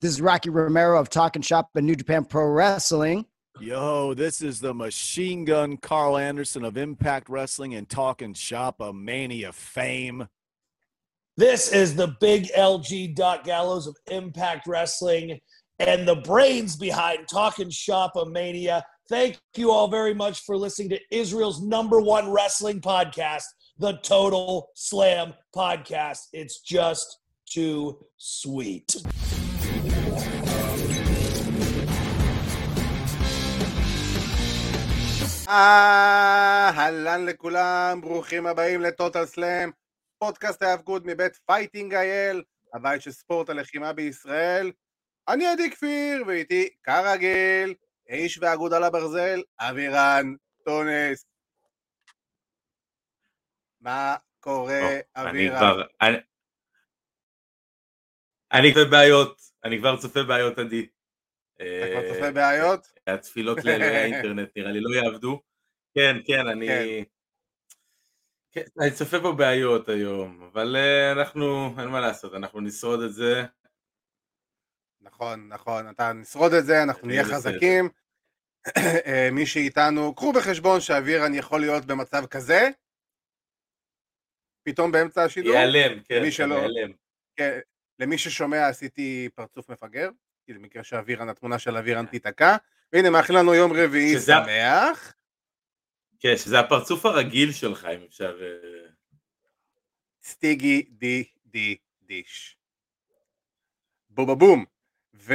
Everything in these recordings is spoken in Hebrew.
This is Rocky Romero of Talking Shop and New Japan Pro Wrestling. Yo, this is the machine gun Carl Anderson of Impact Wrestling and Talking Shop of Mania fame. This is the big LG Doc Gallows of Impact Wrestling and the brains behind Talking Shop of Mania. Thank you all very much for listening to Israel's number one wrestling podcast, the Total Slam Podcast. It's just too sweet. אהלן לכולם, ברוכים הבאים לטוטל סלאם, פודקאסט ההאבקות מבית פייטינג אייל, הבית של ספורט הלחימה בישראל. אני עדי כפיר, ואיתי כרגיל, האיש והאגוד על הברזל, אבירן טונס. מה קורה, אני אבירן? כבר... אני- אני כבר בעיות, אני כבר צופה בעיות עדי. אתה כבר צופה בעיות? התפילות לאלוהי האינטרנט נראה לי לא יעבדו. כן, כן, אני... כן. כן, אני צופה בבעיות היום, אבל אה, אנחנו, אין מה לעשות, אנחנו נשרוד את זה. נכון, נכון, אתה נשרוד את זה, אנחנו נהיה. חזקים. אה, מי שאיתנו, קחו בחשבון שאבירן יכול להיות במצב כזה, פתאום באמצע השידור. ייעלם, כן, ייעלם. כן, למי ששומע עשיתי פרצוף מפגר, כי למקרה שאבירן, התמונה של אבירן תיתקע, והנה מאחל לנו יום רביעי שזה- שמח. כן, שזה הפרצוף הרגיל שלך, אם אפשר... אה, סטיגי די די דיש. בובה בום. ו...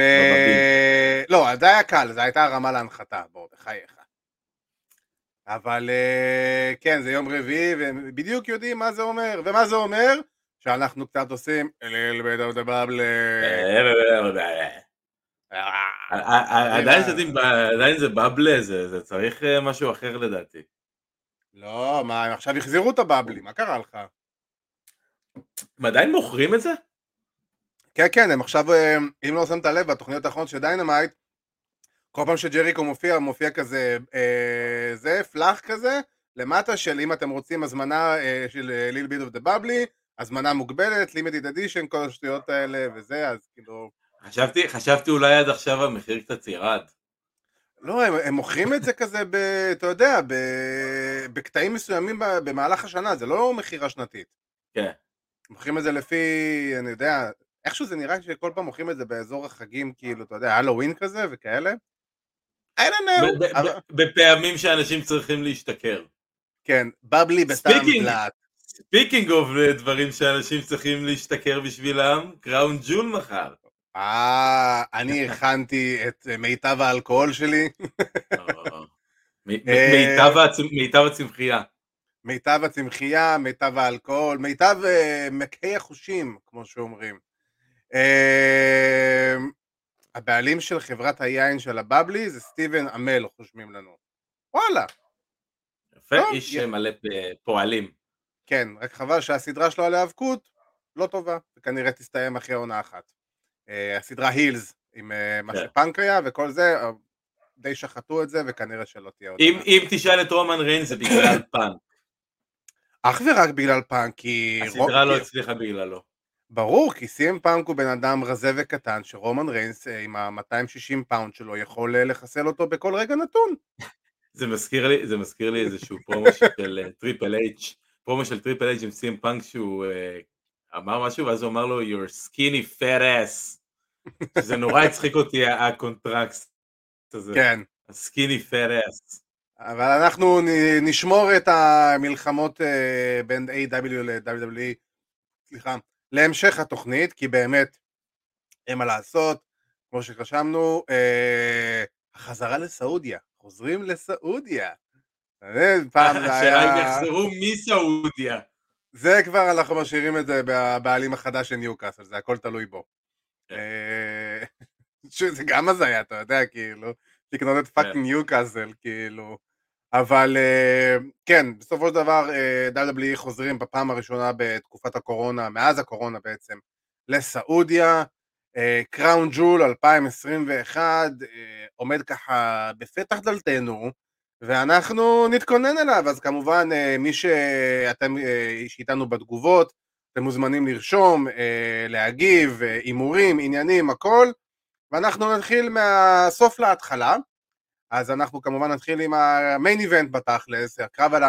לא, זה היה קל, זו הייתה הרמה להנחתה, בוא, בחייך. אבל אה, כן, זה יום רביעי, ובדיוק יודעים מה זה אומר. ומה זה אומר? שאנחנו קצת עושים עדיין שותים, עדיין זה בבלה, זה צריך אה, משהו אחר לדעתי. לא, מה, הם עכשיו החזירו את הבבלי, מה קרה לך? הם עדיין מוכרים את זה? כן, כן, הם עכשיו, אה, אם לא שמת לב, בתוכניות האחרונות של דיינמייט, כל פעם שג'ריקו מופיע, מופיע כזה, אה, זה, פלאח כזה, למטה של אם אתם רוצים הזמנה אה, של little bit of the bubbly, הזמנה מוגבלת, limited edition, כל השטויות האלה וזה, אז כאילו... חשבתי, חשבתי אולי עד עכשיו המחיר קצת ירד. לא, הם, הם מוכרים את זה כזה, ב, אתה יודע, ב, בקטעים מסוימים במהלך השנה, זה לא מכירה שנתית. כן. מוכרים את זה לפי, אני יודע, איכשהו זה נראה שכל פעם מוכרים את זה באזור החגים, כאילו, אתה יודע, הלואוין כזה וכאלה. I don't ב- know. ב- אבל- בפעמים שאנשים צריכים להשתכר. כן, bubbly Speaking- דלעת. speaking of דברים שאנשים צריכים להשתכר בשבילם, קראון ג'ול מחר. אה, אני הכנתי את אה, מיטב האלכוהול שלי, אה, מיטב הצמ- מיטב הצמחייה. מיטב הצמחייה, מיטב האלכוהול, מיטב אה, מקהי החושים, כמו שאומרים. הבעלים של חברת היין של ה bubbly זה סטיבן אמל, חושבים לנו. וואלה, יפה, איש מלא פעלים. כן, רק חבל שהסדרה שלו על ההיאבקות לא טובה, וכנראה תסתיים אחרי עונה אחת. אה, הסדרה הילס, עם אה, מה כן. שפאנק היה וכל זה, אה, די שחטו את זה, וכנראה שלא תהיה עוד אם תשאל את רומן ריין זה בגלל פאנק. אך ורק בגלל פאנק, כי... הסדרה רוב- לא הצליחה בגללו. ברור, כי סי.אם פאנק הוא בן אדם רזה וקטן, שרומן ריינס עם ה-260 פאונד שלו יכול לחסל אותו בכל רגע נתון. זה מזכיר לי, זה מזכיר לי איזשהו פרומו של טריפל אייץ', פרומו של טריפל אייץ' עם סי.אם פאנק שהוא אה, אמר משהו ואז הוא אמר לו your skinny fat ass. שזה נורא הצחיק אותי הקונטרסט הזה. כן. ה skinny fat ass. אבל אנחנו נשמור את המלחמות אה, בין A.W. ל-WWE, סליחה, להמשך התוכנית, כי באמת אין מה לעשות, כמו שחשבנו, אה, החזרה לסעודיה, חוזרים לסעודיה. אה, פעם זה היה... יחזרו מסעודיה. זה כבר אנחנו משאירים את זה בבעלים החדש של ניוקאסל, זה הכל תלוי בו. כן. אה, שזה גם הזיה, אתה יודע, כאילו, לקנות את fucking ניוקאסל, כאילו. אבל אה, כן, בסופו של דבר אה, WWE חוזרים בפעם הראשונה בתקופת הקורונה, מאז הקורונה בעצם, לסעודיה. Crown Jewel 2021 אה, עומד ככה בפתח דלתנו, ואנחנו נתכונן אליו, אז כמובן אה, מי שאתם אה, שאיתנו בתגובות, אתם מוזמנים לרשום, אה, להגיב, הימורים, עניינים, הכל, ואנחנו נתחיל מהסוף להתחלה. אז אנחנו כמובן נתחיל עם המיין איבנט בתכלס, הקרב על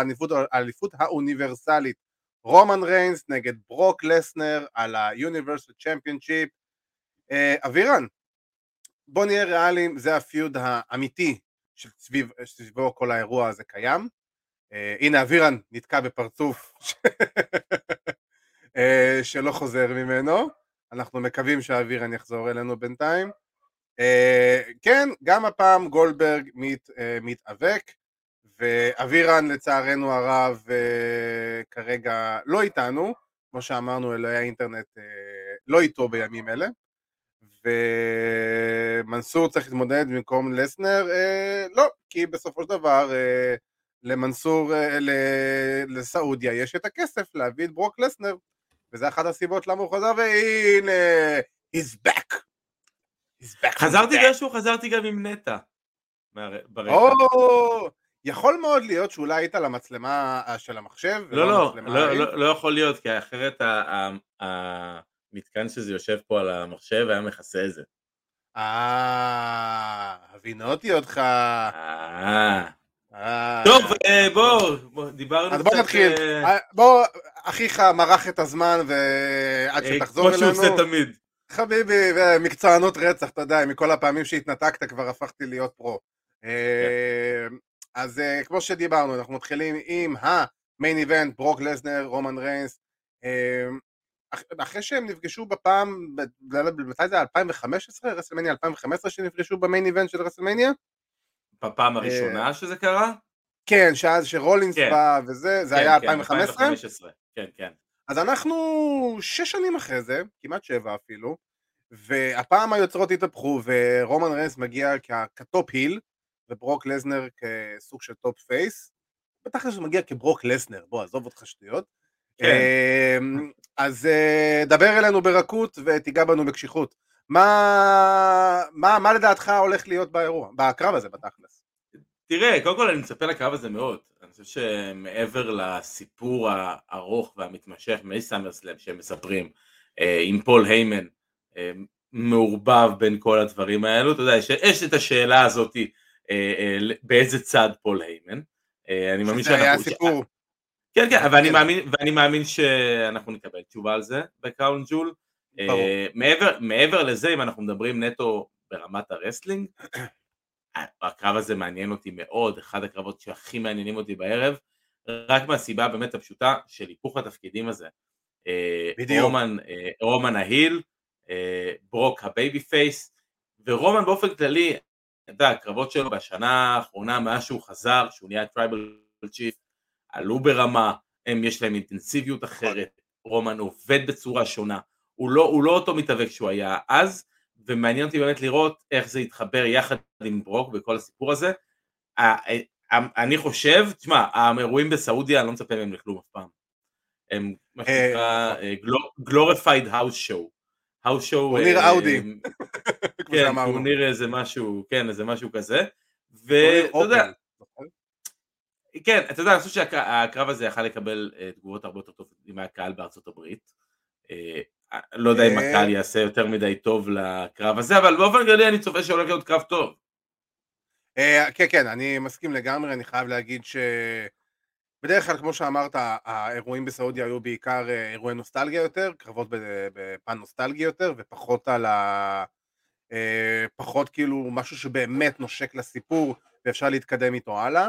האליפות, האוניברסלית, רומן ריינס נגד ברוק לסנר על ה-Universal Championship. אבירן, בוא נהיה ריאליים, זה הפיוד האמיתי שסביב, שסביבו כל האירוע הזה קיים. אה, הנה אבירן נתקע בפרצוף אה, שלא חוזר ממנו, אנחנו מקווים שאבירן יחזור אלינו בינתיים. אה, כן, גם הפעם גולדברג מת, אה, מתאבק, ואבירן לצערנו הרב אה, כרגע לא איתנו, כמו שאמרנו אלוהי האינטרנט אה, לא איתו בימים אלה, ומנסור צריך להתמודד במקום לסנר, אה, לא, כי בסופו של דבר אה, למנסור, אה, ל- לסעודיה יש את הכסף להביא את ברוק לסנר, וזה אחת הסיבות למה הוא חזר, והנה, he's back. He's back. חזרתי back. איכשהו, חזרתי גם עם נטע. ברקע. יכול מאוד להיות שאולי היית למצלמה אה, של המחשב, לא, לא, לא. לא, לא יכול להיות, כי אחרת המתקן שזה יושב פה על המחשב היה מכסה את זה. אה, הבינותי אותך. אה. אה. טוב, אה, בוא, בוא, דיברנו אז בוא קצת, נתחיל. בוא, אחיך מרח את הזמן ועד שתחזור כמו שהוא עושה אלינו. תמיד. חביבי, מקצוענות רצח, אתה יודע, מכל הפעמים שהתנתקת כבר הפכתי להיות pro. אה, אז כמו שדיברנו, אנחנו מתחילים עם ה main event, ברוק לסנר, רומן ריינס. אה, אח- אחרי שהם נפגשו בפעם, מתי זה היה? 2015? WrestleMania 2015 שנפגשו ב main event של WrestleMania? בפעם הראשונה שזה קרה? כן, שאז שרולינס כן. בא וזה, זה כן, היה כן, 2015? 2015. כן, כן. אז אנחנו שש שנים אחרי זה, כמעט שבע אפילו, והפעם היוצרות התהפכו ורומן ריינס מגיע כ top heel, וברוק לזנר כסוג של top face. בטח שהוא מגיע כברוק לסנר, בוא עזוב אותך שטויות. כן. אמ, אז אה, דבר אלינו ברכות ותיגע בנו בקשיחות. מה, מה, מה לדעתך הולך להיות באירוע, בקרב הזה בתכלס? תראה, קודם כל אני מצפה לקרב הזה מאוד. אני חושב שמעבר לסיפור הארוך והמתמשך מ SummerSlam שהם מספרים, אה, עם פול היימן, אה, מעורבב בין כל הדברים האלו, אתה יודע, יש, יש את השאלה הזאת באיזה צד פול היימן. אני מאמין שזה היה שאנחנו... סיפור. כן, כן, ואני כן. מאמין, ואני מאמין שאנחנו נקבל תשובה על זה ב Crown Jewel. אה, מעבר, מעבר לזה, אם אנחנו מדברים נטו ברמת ה wrestling, הקרב הזה מעניין אותי מאוד, אחד הקרבות שהכי מעניינים אותי בערב, רק מהסיבה באמת הפשוטה של היפוך התפקידים הזה. אה, בדיוק. רומן, אה, רומן ה heel, ברוק ה babyface, ורומן באופן כללי, אתה יודע, הקרבות שלו בשנה האחרונה, מאז שהוא חזר, שהוא נהיה Tribal Chief, עלו ברמה, הם יש להם אינטנסיביות אחרת, רומן עובד בצורה שונה, הוא לא, הוא לא אותו מתאבק שהוא היה אז, ומעניין אותי באמת לראות איך זה יתחבר יחד עם ברוק בכל הסיפור הזה. אני חושב, תשמע, האירועים בסעודיה, אני לא מצפה מהם לכלום אף פעם. הם מה אה, שנקרא glorified house show. האוס שואו... טורניר סעודי. כמו כן, שאמרנו. טורניר איזה משהו, כן, איזה משהו כזה. ואתה יודע, נכון? כן, אתה יודע, אני חושב שהקרב הזה יכל לקבל אה, תגובות הרבה יותר טובות אם היה קהל בארצות הברית. אה, לא יודע אם אה. הקהל יעשה יותר מדי טוב לקרב הזה, אבל באופן כללי אני צופה שהולך להיות קרב טוב. אה, כן, כן, אני מסכים לגמרי, אני חייב להגיד ש... בדרך כלל, כמו שאמרת, האירועים בסעודיה היו בעיקר אה, אירועי נוסטלגיה יותר, קרבות בפן נוסטלגי יותר, ופחות על ה... אה, פחות כאילו משהו שבאמת נושק לסיפור ואפשר להתקדם איתו הלאה.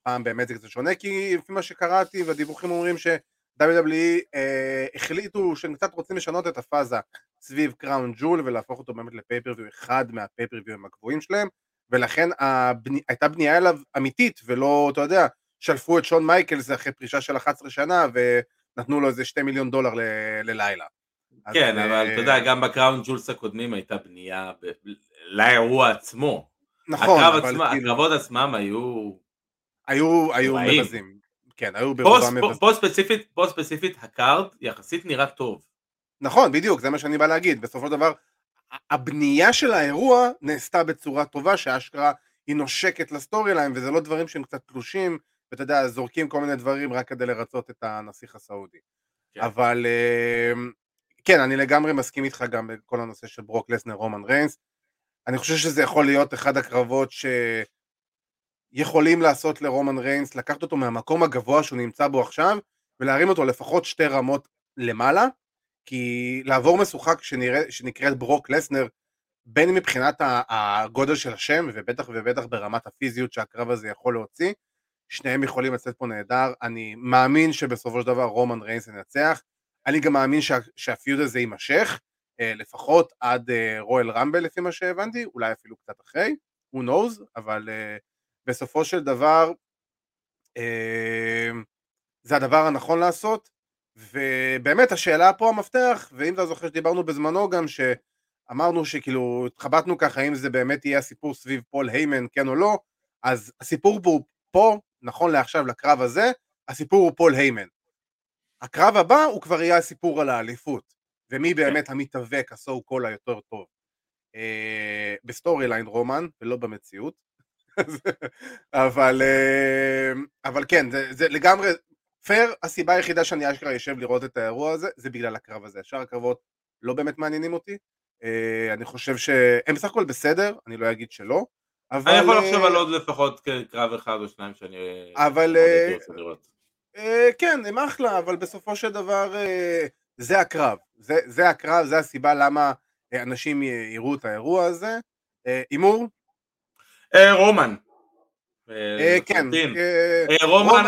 הפעם באמת זה קצת שונה, כי לפי מה שקראתי והדיווחים אומרים ש-WWE אה, החליטו שהם קצת רוצים לשנות את הפאזה סביב קראון ג'ול ולהפוך אותו באמת לפייפריוויו אחד מהפייפריוויו הקבועים שלהם, ולכן הבני... הייתה בנייה אליו אמיתית ולא, אתה יודע, שלפו את שון מייקלס אחרי פרישה של 11 שנה ונתנו לו איזה 2 מיליון דולר ל... ללילה. אז, כן, אה, אבל אתה יודע, גם ב Crown Jewels הקודמים הייתה בנייה ב- לאירוע עצמו. נכון, הקרב אבל עצמה, כאילו, הקרבות עצמם היו... היו, היו. מבזים. כן, היו ברובם מבזים. פה ספציפית, פה ספציפית ה card יחסית נראה טוב. נכון, בדיוק, זה מה שאני בא להגיד. בסופו של דבר, הבנייה של האירוע נעשתה בצורה טובה, שאשכרה היא נושקת ל storyline, וזה לא דברים שהם קצת תלושים, ואתה יודע, זורקים כל מיני דברים רק כדי לרצות את הנסיך הסעודי. כן. אבל אה, כן, אני לגמרי מסכים איתך גם בכל הנושא של ברוק לסנר, רומן ריינס. אני חושב שזה יכול להיות אחד הקרבות שיכולים לעשות לרומן ריינס, לקחת אותו מהמקום הגבוה שהוא נמצא בו עכשיו, ולהרים אותו לפחות שתי רמות למעלה, כי לעבור משוכה שנראה, שנקראת ברוק לסנר, בין מבחינת הגודל של השם, ובטח ובטח ברמת הפיזיות שהקרב הזה יכול להוציא, שניהם יכולים לצאת פה נהדר, אני מאמין שבסופו של דבר רומן ריינס ינצח, אני גם מאמין שה, שהפיוד הזה יימשך, אה, לפחות עד אה, רואל רמבל לפי מה שהבנתי, אולי אפילו קצת אחרי, who knows, אבל אה, בסופו של דבר זה הדבר הנכון לעשות, ובאמת השאלה פה המפתח, ואם אתה זוכר שדיברנו בזמנו גם שאמרנו שכאילו התחבטנו ככה אם זה באמת יהיה הסיפור סביב פול היימן כן או לא, אז הסיפור פה, פה נכון לעכשיו לקרב הזה, הסיפור הוא פול היימן. הקרב הבא הוא כבר יהיה הסיפור על האליפות, ומי כן. באמת המתאבק ה so called היותר טוב. אה, ב storyline רומן ולא במציאות. אבל, אה, אבל כן, זה, זה לגמרי, פייר, הסיבה היחידה שאני אשכרה יושב לראות את האירוע הזה, זה בגלל הקרב הזה. שאר הקרבות לא באמת מעניינים אותי. אה, אני חושב שהם בסך הכל בסדר, אני לא אגיד שלא. אבל... אני יכול לחשוב על עוד לפחות קרב אחד או שניים שאני... אבל... כן, הם אחלה, אבל בסופו של דבר זה הקרב. זה, זה הקרב, זה הסיבה למה אנשים יראו את האירוע הזה. הימור? רומן. אה, כן. אה, אה, רומן,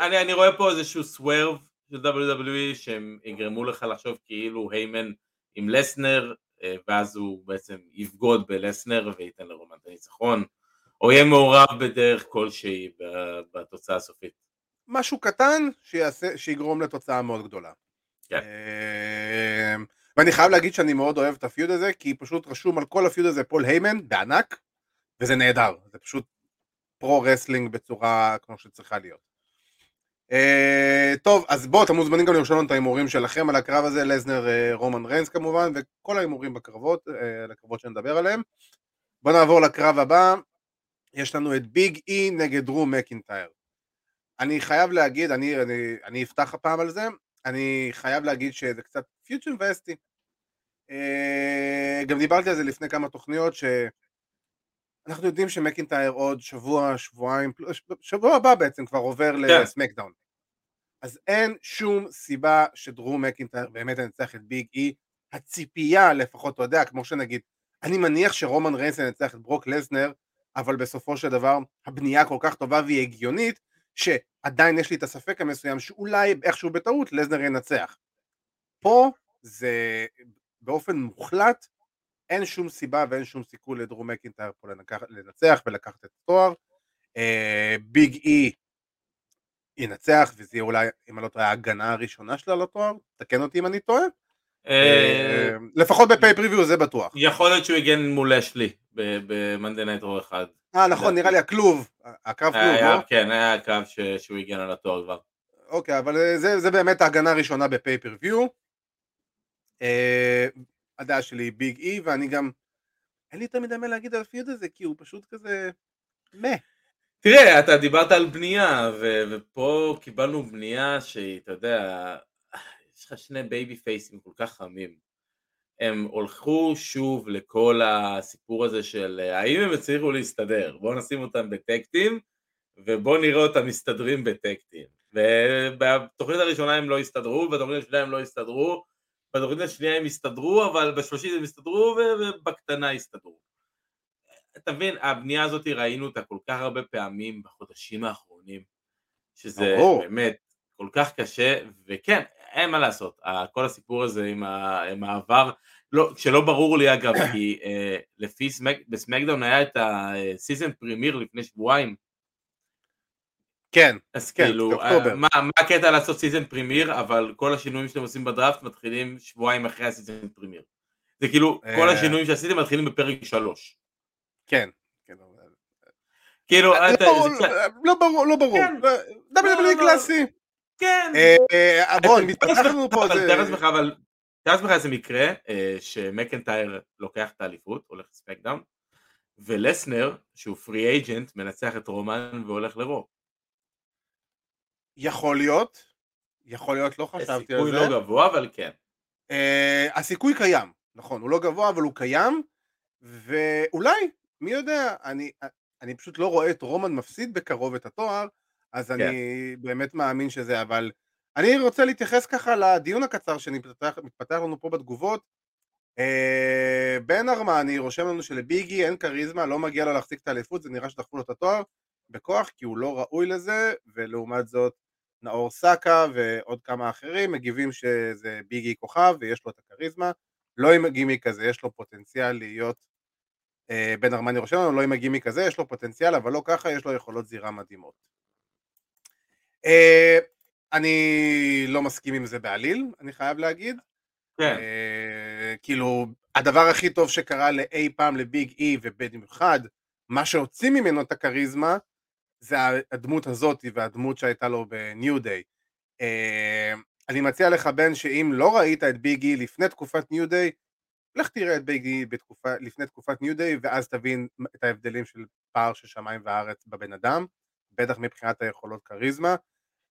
אני רואה פה איזשהו סוורב של WWE שהם יגרמו לך לחשוב כאילו היימן עם לסנר ואז הוא בעצם יבגוד בלסנר וייתן לרומן את הניצחון או יהיה מעורב בדרך כלשהי בתוצאה הסופית. משהו קטן שיעשה, שיגרום לתוצאה מאוד גדולה. כן. ואני חייב להגיד שאני מאוד אוהב את הפיוד הזה כי פשוט רשום על כל הפיוד הזה פול היימן בענק וזה נהדר, זה פשוט pro-wrestling בצורה כמו שצריכה להיות. אה, טוב, אז בואו, אתם מוזמנים גם לרשום לנו את ההימורים שלכם על הקרב הזה, לזנר, אה, רומן ריינס כמובן, וכל ההימורים בקרבות, אה, לקרבות שנדבר עליהם. בואו נעבור לקרב הבא, יש לנו את ביג אי נגד דרו מקינטייר. אני חייב להגיד, אני, אני, אני אפתח הפעם על זה, אני חייב להגיד שזה קצת פיוטר וסטי. אה, גם דיברתי על זה לפני כמה תוכניות, ש... אנחנו יודעים שמקינטייר עוד שבוע, שבועיים, שבוע הבא בעצם כבר עובר כן. לסמקדאון. אז אין שום סיבה שדרו מקינטייר באמת ינצח את ביג אי. הציפייה לפחות, אתה יודע, כמו שנגיד, אני מניח שרומן ריינס ינצח את ברוק לזנר, אבל בסופו של דבר הבנייה כל כך טובה והיא הגיונית, שעדיין יש לי את הספק המסוים שאולי איכשהו בטעות לזנר ינצח. פה זה באופן מוחלט אין שום סיבה ואין שום סיכוי לדרו מקינטייר פה לנצח ולקחת את התואר. אה, ביג אי ינצח וזה יהיה אולי, אם אני לא טועה, ההגנה הראשונה שלו לתואר, תקן אותי אם אני טועה. אה, אה, לפחות ב pay-per-view זה בטוח. יכול להיות שהוא הגן מול אשלי ב Monday Night Raw אחד. אה נכון, נראה לי הכלוב, הקרב כלוב, לא? כן, היה הקרב שהוא הגן על התואר כבר. אוקיי, אבל זה באמת ההגנה הראשונה ב pay-per-view. הדעה שלי ביג אי, ואני גם, אין לי יותר מדי מה להגיד על ה feud הזה, כי הוא פשוט כזה, מה. תראה, אתה דיברת על בנייה, ו- ופה קיבלנו בנייה שהיא, אתה יודע, יש לך שני babyface ים כל כך חמים. הם הלכו שוב לכל הסיפור הזה של האם הם הצליחו להסתדר, בואו נשים אותם ב tag team, ובואו נראה אותם מסתדרים בטקטים. ובתוכנית הראשונה הם לא הסתדרו, ובתוכנית השנייה הם לא הסתדרו, בתוכנית השנייה הם הסתדרו, אבל בשלושית הם הסתדרו ובקטנה הסתדרו. אתה מבין, הבנייה הזאת ראינו אותה כל כך הרבה פעמים בחודשים האחרונים, שזה أو. באמת כל כך קשה, וכן, אין מה לעשות, כל הסיפור הזה עם, העבר, לא, שלא ברור לי אגב, כי אה, לפי סמק, בסמקדאון היה את הסיזן פרימיר לפני שבועיים, כן, אז כן, כאילו, אה, מה, מה הקטע לעשות season premiere, אבל כל השינויים שאתם עושים בדראפט מתחילים שבועיים אחרי ה season premiere. זה כאילו, כל אה. השינויים שעשיתם מתחילים בפרק שלוש. כן. כן כאילו, לא, לא ברור, לא ברור. כן. WWE קלאסי. כן. בוא, מתפתח לנו פה. תאר לעצמך, אבל... תאר לעצמך איזה מקרה שמקנטייר לוקח את האליפות, הולך ל SmackDown, ולסנר, שהוא פרי אייג'נט, מנצח את רומן והולך לרוק. יכול להיות, יכול להיות, לא חשבתי על זה. סיכוי לא גבוה, אבל כן. Uh, הסיכוי קיים, נכון, הוא לא גבוה, אבל הוא קיים. ואולי, מי יודע, אני, אני פשוט לא רואה את רומן מפסיד בקרוב את התואר, אז כן. אני באמת מאמין שזה, אבל אני רוצה להתייחס ככה לדיון הקצר שמתפתח לנו פה בתגובות. אה, בן ארמני רושם לנו שלביגי אין כריזמה, לא מגיע לו להחזיק את האליפות, זה נראה שדחפו לו את התואר בכוח כי הוא לא ראוי לזה, ולעומת זאת נאור סאקה ועוד כמה אחרים מגיבים שזה ביגי כוכב ויש לו את הכריזמה, לא עם גימי כזה, יש לו פוטנציאל להיות, אה, בן ארמני לנו, לא עם הגימי כזה, יש לו פוטנציאל, אבל לא ככה, יש לו יכולות זירה מדהימות. אה, אני לא מסכים עם זה בעליל, אני חייב להגיד. כן. אה, כאילו, הדבר הכי טוב שקרה לאי פעם לביג אי, ובמיוחד, מה שהוציא ממנו את הכריזמה, זה הדמות הזאת והדמות שהייתה לו בניו דיי. אה, אני מציע לך בן שאם לא ראית את ביג אי לפני תקופת ניו דיי, לך תראה את ביג אי בתקופה, לפני תקופת ניו דיי ואז תבין את ההבדלים של פער של שמיים וארץ בבן אדם, בטח מבחינת היכולות כריזמה.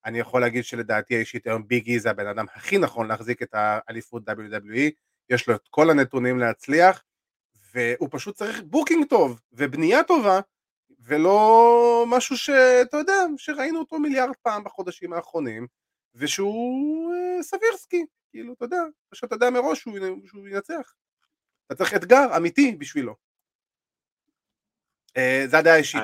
אני יכול להגיד שלדעתי האישית היום ביג אי זה הבן אדם הכי נכון להחזיק את האליפות WWE, יש לו את כל הנתונים להצליח, והוא פשוט צריך booking טוב ובנייה טובה, ולא משהו שאתה יודע, שראינו אותו מיליארד פעם בחודשים האחרונים, ושהוא אה, סבירסקי, כאילו, אתה יודע, שאתה יודע מראש שהוא, שהוא ינצח. אתה צריך אתגר אמיתי בשבילו. אה, זה הדעה האישית.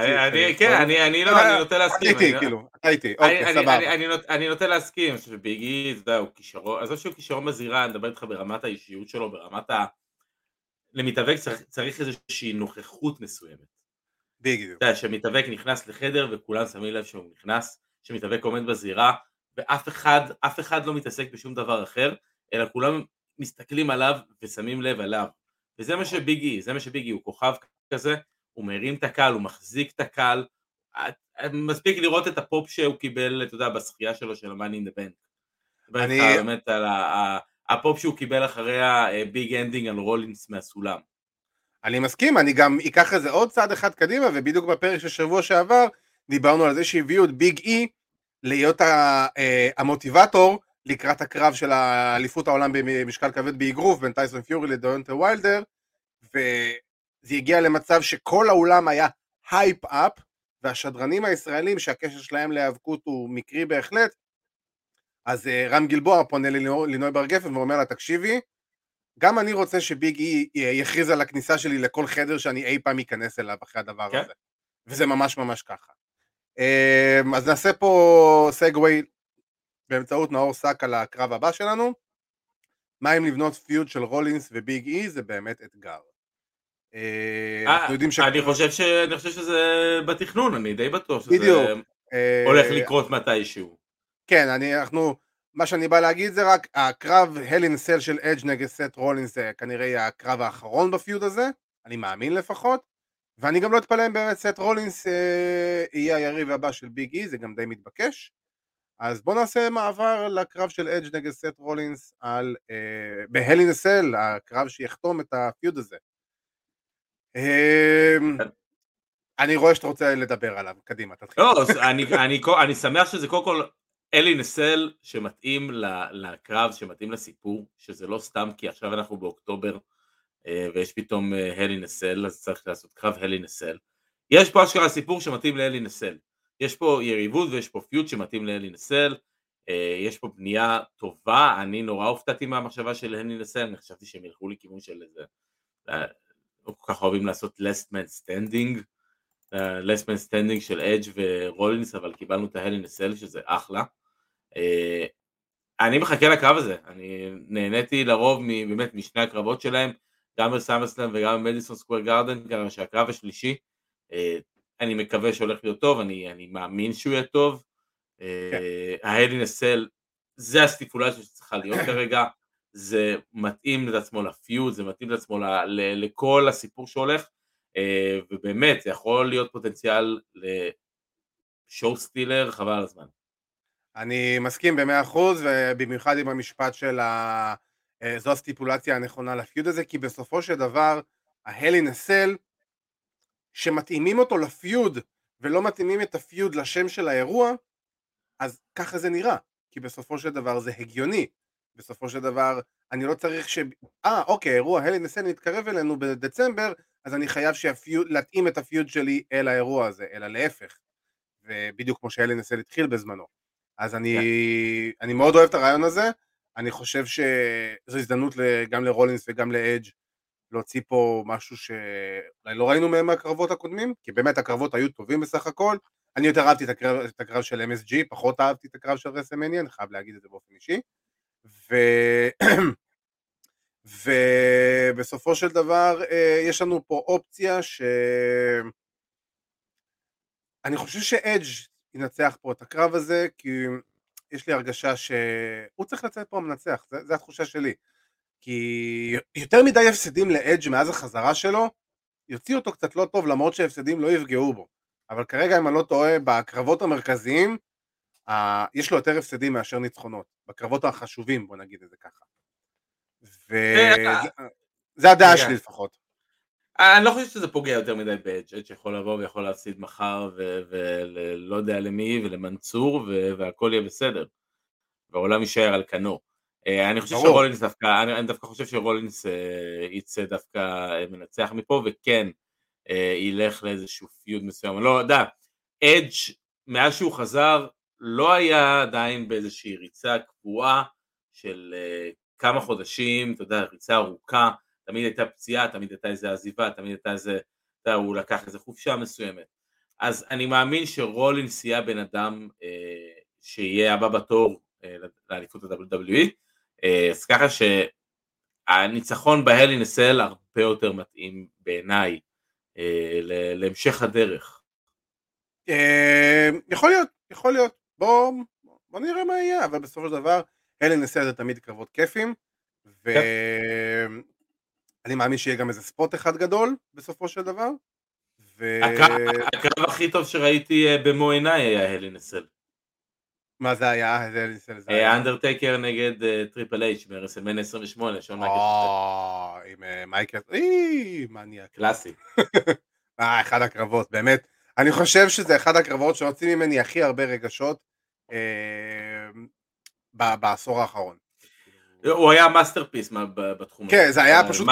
כן, אני לא, אני נוטה להסכים. אתה איתי, כאילו, אתה איתי, אוקיי, סבבה. אני נוטה להסכים, שביגי, אתה יודע, הוא כישרון, עזוב שהוא כישרון בזירה, אני מדבר איתך ברמת האישיות שלו, ברמת ה... למתאבק צריך איזושהי נוכחות מסוימת. בדיוק. אתה יודע, שמתאבק נכנס לחדר וכולם שמים לב שהוא נכנס, שמתאבק עומד בזירה, ואף אחד, אף אחד לא מתעסק בשום דבר אחר, אלא כולם מסתכלים עליו ושמים לב עליו. וזה מה שביג אי, זה מה שביג אי, הוא כוכב כזה, הוא מרים את הקהל, הוא מחזיק את הקהל, מספיק לראות את הפופ שהוא קיבל, אתה יודע, בזכייה שלו של the Bank. אני... באמת על הפופ שהוא קיבל אחרי ה Big Ending על רולינס מהסולם. אני מסכים, אני גם אקח את זה עוד צעד אחד קדימה, ובדיוק בפרק של שבוע שעבר דיברנו על זה שהביאו את ביג אי להיות אה, ה motivator לקראת הקרב של אליפות העולם במשקל כבד באגרוף בין טייסון פיורי לדיאונטיי ויילדר, זה הגיע למצב שכל האולם היה הייפ אפ, והשדרנים הישראלים שהקשר שלהם להיאבקות הוא מקרי בהחלט, אז uh, רם גלבוע פונה ללינוי בר גפן ואומר לה תקשיבי, גם אני רוצה שביג אי יכריז על הכניסה שלי לכל חדר שאני אי פעם אכנס אליו אחרי הדבר כן? הזה, וזה ממש ממש ככה. Um, אז נעשה פה segue באמצעות נאור סאק על הקרב הבא שלנו. מה אם לבנות feud של רולינס וביג אי זה באמת אתגר. אה, אנחנו יודעים ש... אני חושב, ש... אני חושב שזה בתכנון, אני די בטוח שזה בדיוק. הולך אה, לקרות מתישהו. כן, אני, אנחנו, מה שאני בא להגיד זה רק, הקרב Hell in a Cell של אדג' נגד סט רולינס זה כנראה יהיה הקרב האחרון ב feud הזה, אני מאמין לפחות, ואני גם לא אתפלא אם באמת סט רולינס אה, יהיה היריב הבא של ביג אי, זה גם די מתבקש. אז בואו נעשה מעבר לקרב של אדג' נגד סט רולינס על, אה, בהלין סל, הקרב שיחתום את הפיוד הזה. כן. אני רואה שאתה רוצה לדבר עליו, קדימה, תתחיל. לא, אני שמח שזה קודם כל אלי נסל שמתאים לקרב, שמתאים לסיפור, שזה לא סתם כי עכשיו אנחנו באוקטובר אה, ויש פתאום הלי אה, נסל, אז צריך לעשות קרב הלי נסל. יש פה אשכרה סיפור שמתאים לאלי נסל. יש פה יריבות ויש פה פיוט שמתאים לאלי נסל. אה, יש פה בנייה טובה, אני נורא הופתעתי מהמחשבה של הלי נסל, אני חשבתי שהם ילכו לכיוון של איזה לא כל כך אוהבים לעשות last man standing, man standing של אדג' ורולינס, אבל קיבלנו את ההלי נסל שזה אחלה. Uh, אני מחכה לקרב הזה, אני נהניתי לרוב באמת משני הקרבות שלהם, גם בסמאסלאם וגם במדיסון סקוויר גארדן, גם שהקרב השלישי, uh, אני מקווה שהולך להיות טוב, אני, אני מאמין שהוא יהיה טוב. כן. ההלי נסל, זה הסטיפולציה שצריכה להיות כרגע. זה מתאים את עצמו לפיוד, זה מתאים את עצמו ל, ל, לכל הסיפור שהולך, אה, ובאמת זה יכול להיות פוטנציאל לשואו סטילר חבל על הזמן. אני מסכים במאה אחוז, ובמיוחד עם המשפט של ה... אה, זו הסטיפולציה הנכונה לפיוד הזה, כי בסופו של דבר, ההלי נסל, שמתאימים אותו לפיוד, ולא מתאימים את הפיוד לשם של האירוע, אז ככה זה נראה, כי בסופו של דבר זה הגיוני. בסופו של דבר, אני לא צריך ש... אה, אוקיי, אירוע הלי נסן מתקרב אלינו בדצמבר, אז אני חייב שהפיוד, להתאים את הפיוד שלי אל האירוע הזה, אלא להפך. ובדיוק כמו שאלי נסל התחיל בזמנו. אז אני, אני מאוד אוהב את הרעיון הזה, אני חושב שזו הזדמנות גם לרולינס וגם לאדג' להוציא פה משהו שאולי לא ראינו מהם מהקרבות הקודמים, כי באמת הקרבות היו טובים בסך הכל. אני יותר אהבתי את הקרב, את הקרב של MSG, פחות אהבתי את הקרב של רסמניה, אני חייב להגיד את זה באופן אישי. ו... ובסופו של דבר אה, יש לנו פה אופציה ש... אני חושב שאדג' ינצח פה את הקרב הזה, כי יש לי הרגשה שהוא צריך לצאת פה המנצח, זו התחושה שלי. כי יותר מדי הפסדים לאדג' מאז החזרה שלו, יוציא אותו קצת לא טוב למרות שהפסדים לא יפגעו בו. אבל כרגע אם אני לא טועה, בקרבות המרכזיים, אה, יש לו יותר הפסדים מאשר ניצחונות. בקרבות החשובים, בוא נגיד את זה ככה. וזה הדעה שלי לפחות. אני לא חושב שזה פוגע יותר מדי באדג', אדג' יכול לבוא ויכול להפסיד מחר ולא יודע למי ולמנצור והכל יהיה בסדר. והעולם יישאר על כנו. אה, אני חושב שרולינס דווקא, אני דווקא חושב שרולינס אה, יצא דווקא אה, מנצח מפה וכן ילך לאיזשהו פיוד מסוים, לא יודע, אדג' מאז שהוא חזר לא היה עדיין באיזושהי ריצה קבועה של כמה חודשים, אתה יודע, ריצה ארוכה, תמיד הייתה פציעה, תמיד הייתה איזה עזיבה, תמיד הייתה איזה, אתה יודע, הוא לקח איזה חופשה מסוימת. אז אני מאמין שרולינס יהיה הבן אדם אה, שיהיה הבא בתור אה, לאליפות ה-WWE, אה, אז ככה שהניצחון בהלי נסל הרבה יותר מתאים בעיניי אה, להמשך הדרך. אה, יכול להיות, יכול להיות, בוא, בוא נראה מה יהיה, אבל בסופו של דבר Hell in a Cell זה תמיד קרבות כיפים, ואני מאמין שיהיה גם איזה spot אחד גדול בסופו של דבר. ו... הקרב הכי טוב שראיתי במו עיניי היה Hell in a Cell. מה זה היה? אנדרטייקר נגד טריפל אייץ' ב WrestleMania 28, שון מייקל. עם מייקל, אי, מניאק. קלאסי. אה, אחד הקרבות, באמת. אני חושב שזה אחד הקרבות שהוציא ממני הכי הרבה רגשות בעשור האחרון. הוא היה masterpiece בתחום הזה. כן, זה היה פשוט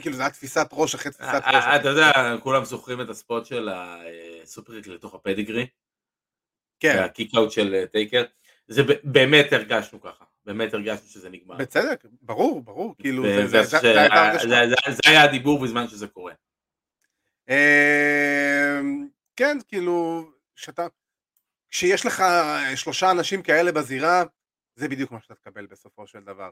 כאילו זה היה תפיסת ראש אחרי תפיסת ראש. אתה יודע, כולם זוכרים את ה spot של ה superkick לתוך ה Pedigree. כן. ה kick-out של אה, טייקר, זה באמת הרגשנו ככה, באמת הרגשנו שזה נגמר. בצדק, ברור, ברור, כאילו, זה היה הדיבור בזמן שזה קורה. אמ, כן, כאילו, שאתה, כשיש לך שלושה אנשים כאלה בזירה, זה בדיוק מה שאתה תקבל בסופו של דבר.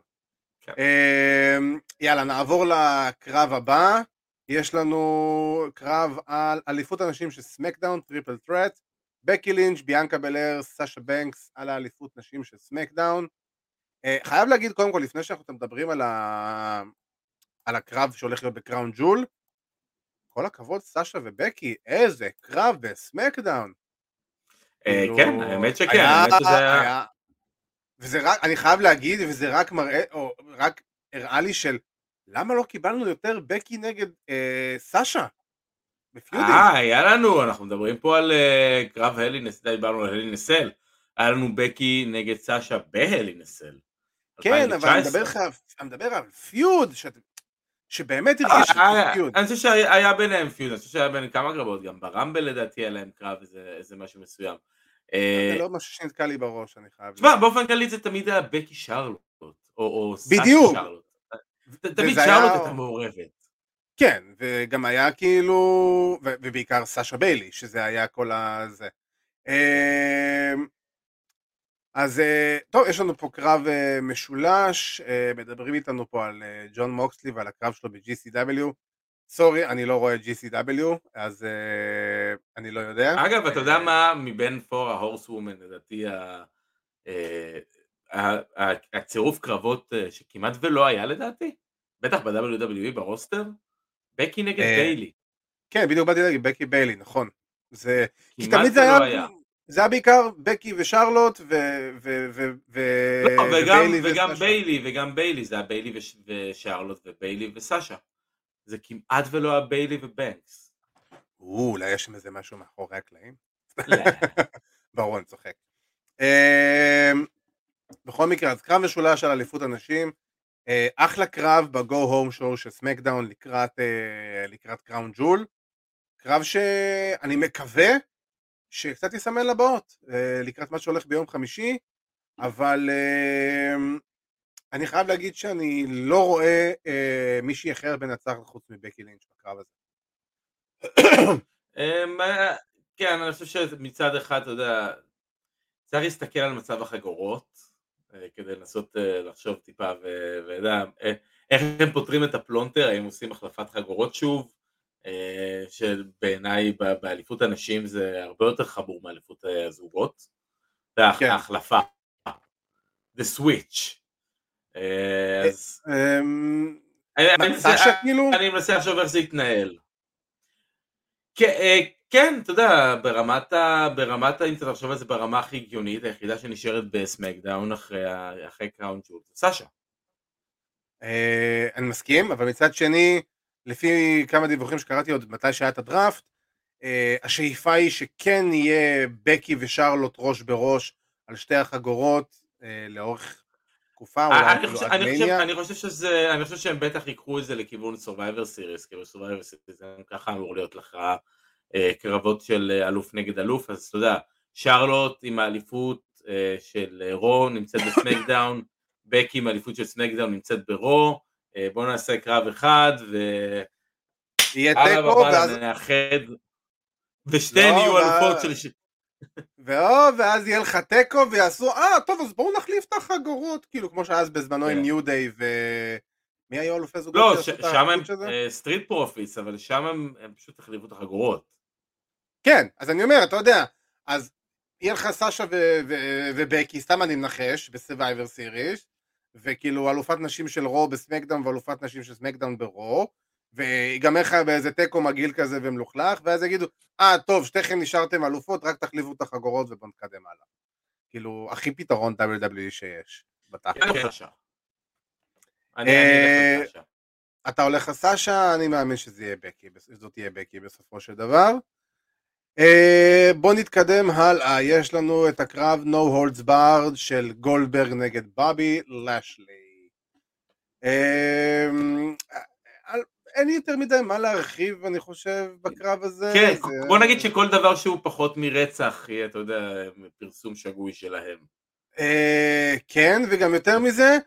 כן. אמ, יאללה, נעבור לקרב הבא. יש לנו קרב על אליפות הנשים של SmackDown, triple threat. בקי לינץ', ביאנקה בלר, סאשה בנקס על האליפות נשים של SmackDown. אה, חייב להגיד קודם כל, לפני שאנחנו מדברים על, ה... על הקרב שהולך להיות ב Crown Jewel, כל הכבוד סאשה ובקי, איזה קרב ב SmackDown. אה, כאילו, כן, האמת שכן, האמת שזה היה... וזה רק, אני חייב להגיד, וזה רק מראה, או רק הראה לי של למה לא קיבלנו יותר בקי נגד אה, סאשה? אה, היה לנו, אנחנו מדברים פה על uh, קרב הלי נסל, דיברנו על הלי נסל, היה לנו בקי נגד סאשה בהלי נסל. כן, אבל אני מדבר, לך, אני מדבר על פיוד, שאת, שבאמת אה, הרגיש אה, פיוד. אני חושב שהיה ביניהם פיוד, אני חושב שהיה ביניהם כמה קרבות, גם ברמבל לדעתי היה להם קרב איזה, איזה משהו מסוים. זה לא משהו שנתקע לי בראש, אני חייב... תשמע, באופן כללי זה תמיד היה בקי שרלוט, או, סאשה שרלוט. תמיד שרלוט הייתה מעורבת. כן, וגם היה כאילו, ובעיקר סאשה ביילי, שזה היה כל הזה. אמ, אז אה, טוב, יש לנו פה קרב אה, משולש, אה, מדברים איתנו פה על ג'ון מוקסלי ועל הקרב שלו ב-GCW. סורי, אני לא רואה GCW, אז אני לא יודע. אגב, אתה יודע מה מבין פור ההורס וומן, לדעתי הצירוף קרבות שכמעט ולא היה לדעתי? בטח ב-WWE ב roster? בקי נגד אה, ביילי. כן, בדיוק באתי להגיד, בקי ביילי, נכון. זה... כי תמיד זה היה... היה. זה היה בעיקר בקי ושרלוט ו... ו... ו... ו... לא, וגם, וגם ביילי, וגם ביילי, זה היה ביילי וש... ושרלוט וביילי וסאשה. זה כמעט ולא היה ביילי ובנקס. אולי יש שם איזה משהו מאחורי הקלעים? לא. אני צוחק. אמ, בכל מקרה, אז קרב משולש על אליפות הנשים, אה, אחלה קרב בגו הום שואו של סמקדאון לקראת, אה, לקראת קראון ג'ול. קרב שאני מקווה שקצת יסמן לבאות אה, לקראת מה שהולך ביום חמישי, אבל אה, אני חייב להגיד שאני לא רואה אה, מישהי אחרת בנצח חוץ מבקי לינץ' בקרב הזה. אמ, אה, כן, אני חושב שמצד אחד, אתה יודע, צריך להסתכל על מצב החגורות, אה, כדי לנסות אה, לחשוב טיפה, ויודע, איך הם פותרים את הפלונטר, האם עושים החלפת חגורות שוב, שבעיניי באליפות הנשים זה הרבה יותר חמור מאליפות הזוגות, כן. ההחלפה, the switch. אז... אמ? אני מנסה לחשוב איך זה יתנהל. כן, אתה יודע, ברמת, ה... ברמת ה... אם אתה תחשוב על זה ברמה הכי הגיונית, היחידה שנשארת בסמקדאון אחרי, קראון ג'ול זה סאשה. אה, אני מסכים, אבל מצד שני, לפי כמה דיווחים שקראתי עוד מתי שהיה את הדראפט, אה, השאיפה היא שכן יהיה בקי ושרלוט ראש בראש על שתי החגורות אה, לאורך תקופה, אולי אפילו עד מניה. אני חושב שזה, אני חושב שהם בטח ייקחו את זה לכיוון Survivor Series, כי ב-Survivor Series זה ככה אמור להיות לך אה, קרבות של אה, אלוף נגד אלוף, אז אתה יודע, שרלוט עם האליפות אה, של רו נמצאת בסמקדאון, בקי עם האליפות של סמקדאון נמצאת ברו, בואו נעשה קרב אחד ו... יהיה תיקו ואז... נאחד ושתיהן לא, יהיו אלופות של... ואו, ואז יהיה לך תיקו ויעשו, אה, טוב, אז בואו נחליף את החגורות, כאילו, כמו שאז בזמנו עם New כן. Day ו... מי היו אלופי זוגות? לא, שם הם Street Profits, אבל שם הם פשוט החליפו את החגורות. כן, אז אני אומר, אתה יודע, אז יהיה לך סאשה ובקי, סתם אני מנחש, ב Survivor Series, וכאילו אלופת נשים של Raw ב SmackDown ואלופת נשים של SmackDown ב Raw, ויגמר לך באיזה תיקו מגעיל כזה ומלוכלך, ואז יגידו, אה, טוב, שתיכם נשארתם אלופות, רק תחליפו את החגורות ובואו נתקדם הלאה. כאילו, הכי פתרון WWE שיש, בתכל'ס. אה, אתה הולך לסאשה, אני מאמין שזה יהיה בקי, זאת תהיה בקי בסופו של דבר. Uh, בוא נתקדם הלאה, יש לנו את הקרב No Holds Barred של גולדברג נגד בובי לשלי. אין יותר מדי מה להרחיב אני חושב בקרב הזה. כן, זה... בוא נגיד שכל דבר שהוא פחות מרצח יהיה, אתה יודע, פרסום שגוי שלהם. Uh, כן, וגם יותר מזה,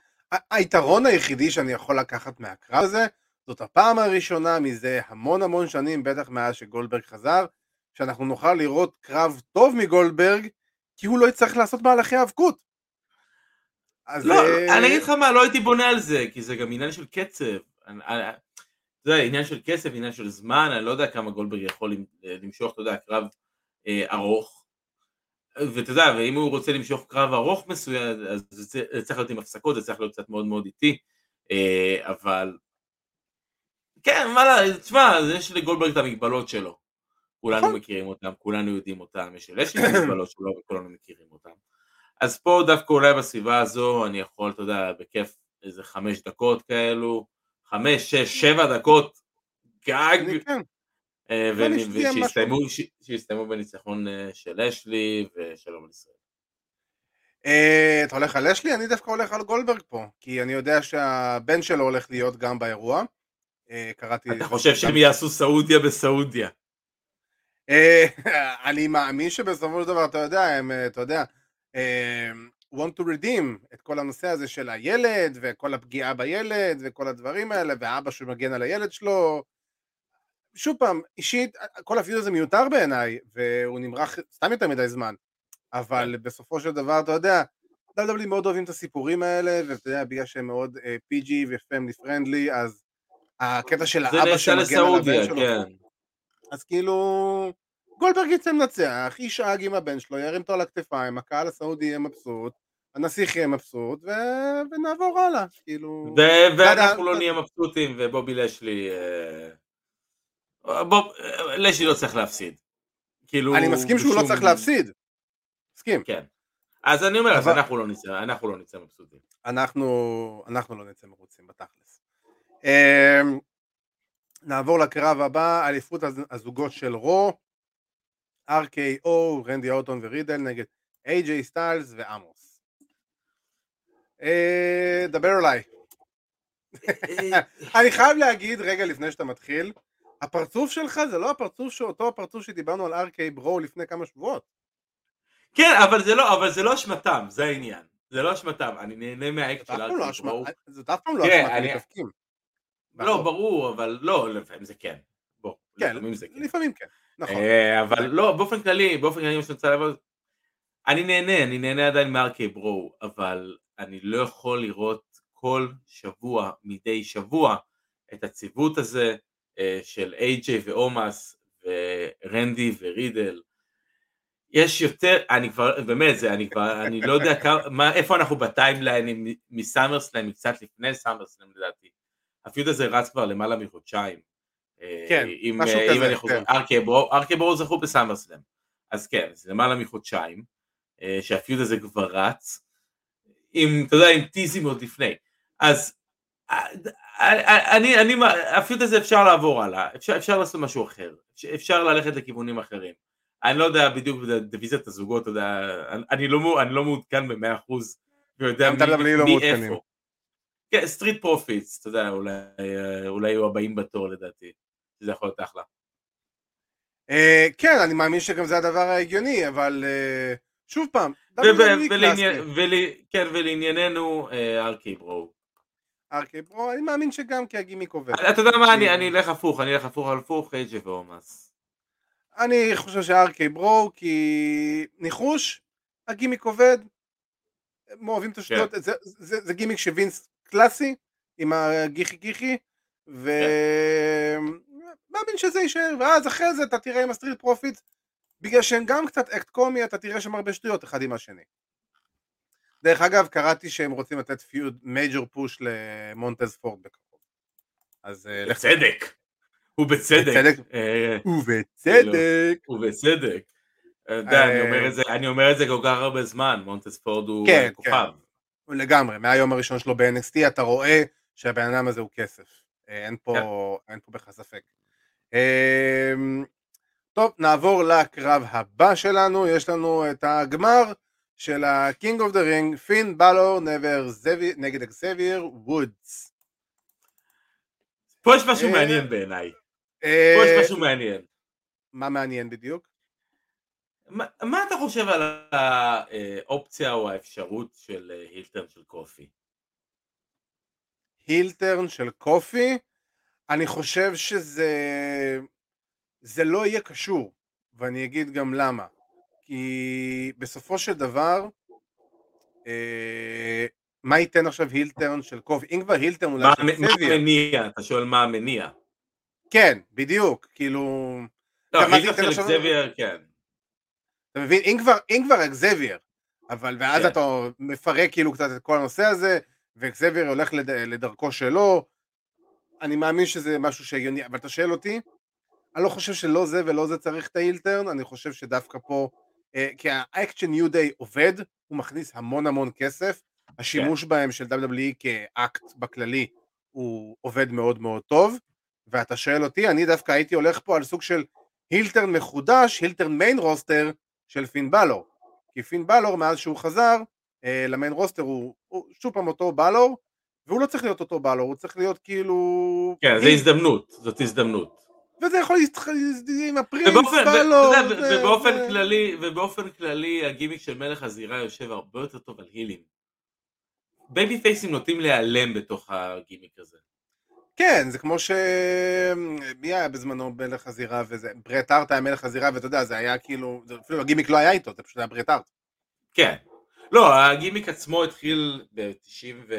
היתרון היחידי שאני יכול לקחת מהקרב הזה, זאת הפעם הראשונה מזה המון המון שנים, בטח מאז שגולדברג חזר, שאנחנו נוכל לראות קרב טוב מגולדברג, כי הוא לא יצטרך לעשות מהלכי האבקות. לא, uh... אני אגיד לך מה, לא הייתי בונה על זה, כי זה גם עניין של קצב. זה עניין של כסף, עניין של זמן, אני לא יודע כמה גולדברג יכול למשוך, אתה יודע, קרב אה, ארוך. ואתה יודע, ואם הוא רוצה למשוך קרב ארוך מסוים, אז זה צריך להיות עם הפסקות, זה צריך להיות קצת מאוד מאוד איטי, אה, אבל... כן, מה תשמע, יש לגולדברג את המגבלות שלו. כולנו נכון. מכירים אותם, כולנו יודעים אותם, יש לי מגבלות שלו וכולנו מכירים אותם. אז פה דווקא אולי בסביבה הזו אני יכול, אתה יודע, בכיף איזה חמש דקות כאלו, חמש, שש, שבע דקות גג, כן. אה, ושיסתיימו בניצחון אה, של אשלי ושלום על ישראל. אה, אתה הולך על אשלי? אני דווקא הולך על גולדברג פה, כי אני יודע שהבן שלו הולך להיות גם באירוע. קראתי... אתה חושב שהם יעשו סעודיה בסעודיה? אני מאמין שבסופו של דבר, אתה יודע, הם, אתה יודע, want to redeem את כל הנושא הזה של הילד, וכל הפגיעה בילד, וכל הדברים האלה, ואבא שמגן על הילד שלו. שוב פעם, אישית, כל הפיוט הזה מיותר בעיניי, והוא נמרח סתם יותר מדי זמן. אבל כן. בסופו של דבר, אתה יודע, WWE מאוד אוהבים את הסיפורים האלה, ואתה יודע, בגלל שהם מאוד PG ופמילי פרנדלי, אז הקטע של האבא שמגן על הבן שלו. כן. אז כאילו, גולדברג יצא מנצח, ישאג עם הבן שלו, ירים אותו על הכתפיים, הקהל הסעודי יהיה מבסוט, הנסיך יהיה מבסוט, ו... ונעבור הלאה, כאילו... ו- ואנחנו לא נהיה מבסוטים, ובובי לשלי... אה, בוב, לשלי לא צריך להפסיד. כאילו... אני מסכים שהוא לא צריך להפסיד. מסכים. כן. אז אני אומר. אז אנחנו לא נצא, אנחנו לא נצא מבסוטים. אנחנו, אנחנו לא נצא מרוצים בתכלס. אמ, נעבור לקרב הבא, אליפות הזוגות של רו, RKO, רנדי אוטון ורידל נגד AJ סטיילס ועמוס. אה, דבר אליי. אני חייב להגיד, רגע לפני שאתה מתחיל, הפרצוף שלך זה לא הפרצוף שאותו הפרצוף שדיברנו על ארקיי ברו לפני כמה שבועות. כן, אבל זה לא, אבל זה לא אשמתם, זה העניין. זה לא אשמתם, אני נהנה מהאקט של לא אשמה- ברו. זאת אף פעם לא תראה, אשמת אני- המתאבקים. לא, ברור, אבל לא, לפעמים זה כן. כן, לפעמים זה כן. לפעמים כן, נכון. אה, אבל לא, באופן כללי, באופן כללי, אני נהנה, אני נהנה עדיין מארקי ברו, אבל אני לא יכול לראות כל שבוע, מדי שבוע, את הציוות הזה אה, של איי-ג'יי ואומאס ורנדי ורידל. יש יותר, אני כבר, באמת, זה, אני כבר, אני לא יודע כמה, מה, איפה אנחנו ב timeline מ SummerSlam, קצת לפני SummerSlam לדעתי. ה feud הזה רץ כבר למעלה מחודשיים. אה, כן, אם, משהו אה, אם כזה, כן. RK-Bro, RK-Bro זכו ב SummerSlam. אז כן, זה למעלה מחודשיים, אה, שה feud הזה כבר רץ, עם, אתה יודע, עם טיזים עוד לפני. אז אה, אה, אני, אני, ה feud הזה אפשר לעבור הלאה, אפשר, אפשר לעשות משהו אחר, אפשר ללכת לכיוונים אחרים. אני לא יודע בדיוק בדיוויזיית הזוגות, אתה יודע, אני- לא, אני לא מעודכן במאה אחוז, ויודע גם WWE לא מעודכנים. כן, Street Profits, אתה יודע, אולי, אה, אולי יהיו הבאים בתור לדעתי, שזה יכול להיות אחלה. אה, כן, אני מאמין שגם זה הדבר ההגיוני, אבל אה, שוב פעם, כן, ולענייננו, RK-Bro. RK-Bro, אני מאמין שגם כי הגימיק עובד. אתה יודע מה, אני אלך הפוך, אני אלך הפוך על הפוך, AJ ואומוס. אני חושב ש RK-Bro, כי ניחוש, הגימיק עובד, הם אוהבים את השטויות, כן. זה, זה, זה גימיק שווינס קלאסי, עם הגיחי גיחי, ומאמין שזה יישאר, ואז אחרי זה אתה תראה עם ה Street Profit, בגלל שהם גם קצת אקט קומי, אתה תראה שם הרבה שטויות אחד עם השני. דרך אגב, קראתי שהם רוצים לתת פיוד מייג'ור פוש למונטז פורד בקרוב. אז אה, לך בצדק. ובצדק. ובצדק. יודע, אני אומר את זה- כל כך הרבה זמן, מונטס פורד הוא כן, כוכב. לגמרי, מהיום הראשון שלו ב-NXT אתה רואה שהבן אדם הזה הוא כסף. אה, כן. אין פה בכלל ספק. אמ, טוב, נעבור לקרב הבא שלנו, יש לנו את הגמר של ה-King of the Ring, פין בלור נגד אקסבייר וודס. פה יש משהו אה, מעניין בעיניי. אה, פה יש משהו מעניין. מה מעניין בדיוק? מה אתה חושב על האופציה או האפשרות של הילטרן של קופי? ה heel turn של קופי, אני חושב שזה זה לא יהיה קשור, ואני אגיד גם למה. כי בסופו של דבר, אה, מה ייתן עכשיו ה heel turn של קופי? אם כבר heel turn אולי מה של מה אקסבייר. המניע? אתה שואל מה המניע. כן, בדיוק, כאילו... לא, מה ה heel turn של אקזבייר, כן. אתה מבין? אם כבר, אם כבר אקזבייר, אבל ואז כן. אתה מפרק כאילו קצת את כל הנושא הזה, ואקזבייר הולך לד, לדרכו שלו, אני מאמין שזה משהו שהגיוני, אבל אתה שואל אותי, אני לא חושב שלא זה ולא זה צריך את ההילטרן, אני חושב שדווקא פה, אה, כי האקט של ניו דיי עובד, הוא מכניס המון המון כסף, השימוש כן. בהם של WWE כאקט בכללי הוא עובד מאוד מאוד טוב, ואתה שואל אותי, אני דווקא הייתי הולך פה על סוג של heel turn מחודש, heel turn main roster של פין בלור. כי פין בלור מאז שהוא חזר אה, ל main roster הוא, הוא שוב פעם אותו בלור, והוא לא צריך להיות אותו בלור, הוא צריך להיות כאילו... כן, זה הזדמנות, זאת הזדמנות. וזה יכול להסתכל עם ה Prince, ובאופן, ו- בלור, ובאופן זה- כללי, ובאופן כללי הגימיק של מלך הזירה יושב הרבה יותר טוב על הילים. בייבי פייסים נוטים להיעלם בתוך הגימיק הזה. כן, זה כמו ש... מי היה בזמנו מלך הזירה וזה... ברט ארט היה מלך הזירה, ואתה יודע, זה היה כאילו... זה אפילו הגימיק לא היה איתו, זה פשוט היה ברט ארט. כן. לא, הגימיק עצמו התחיל ב-90 ו...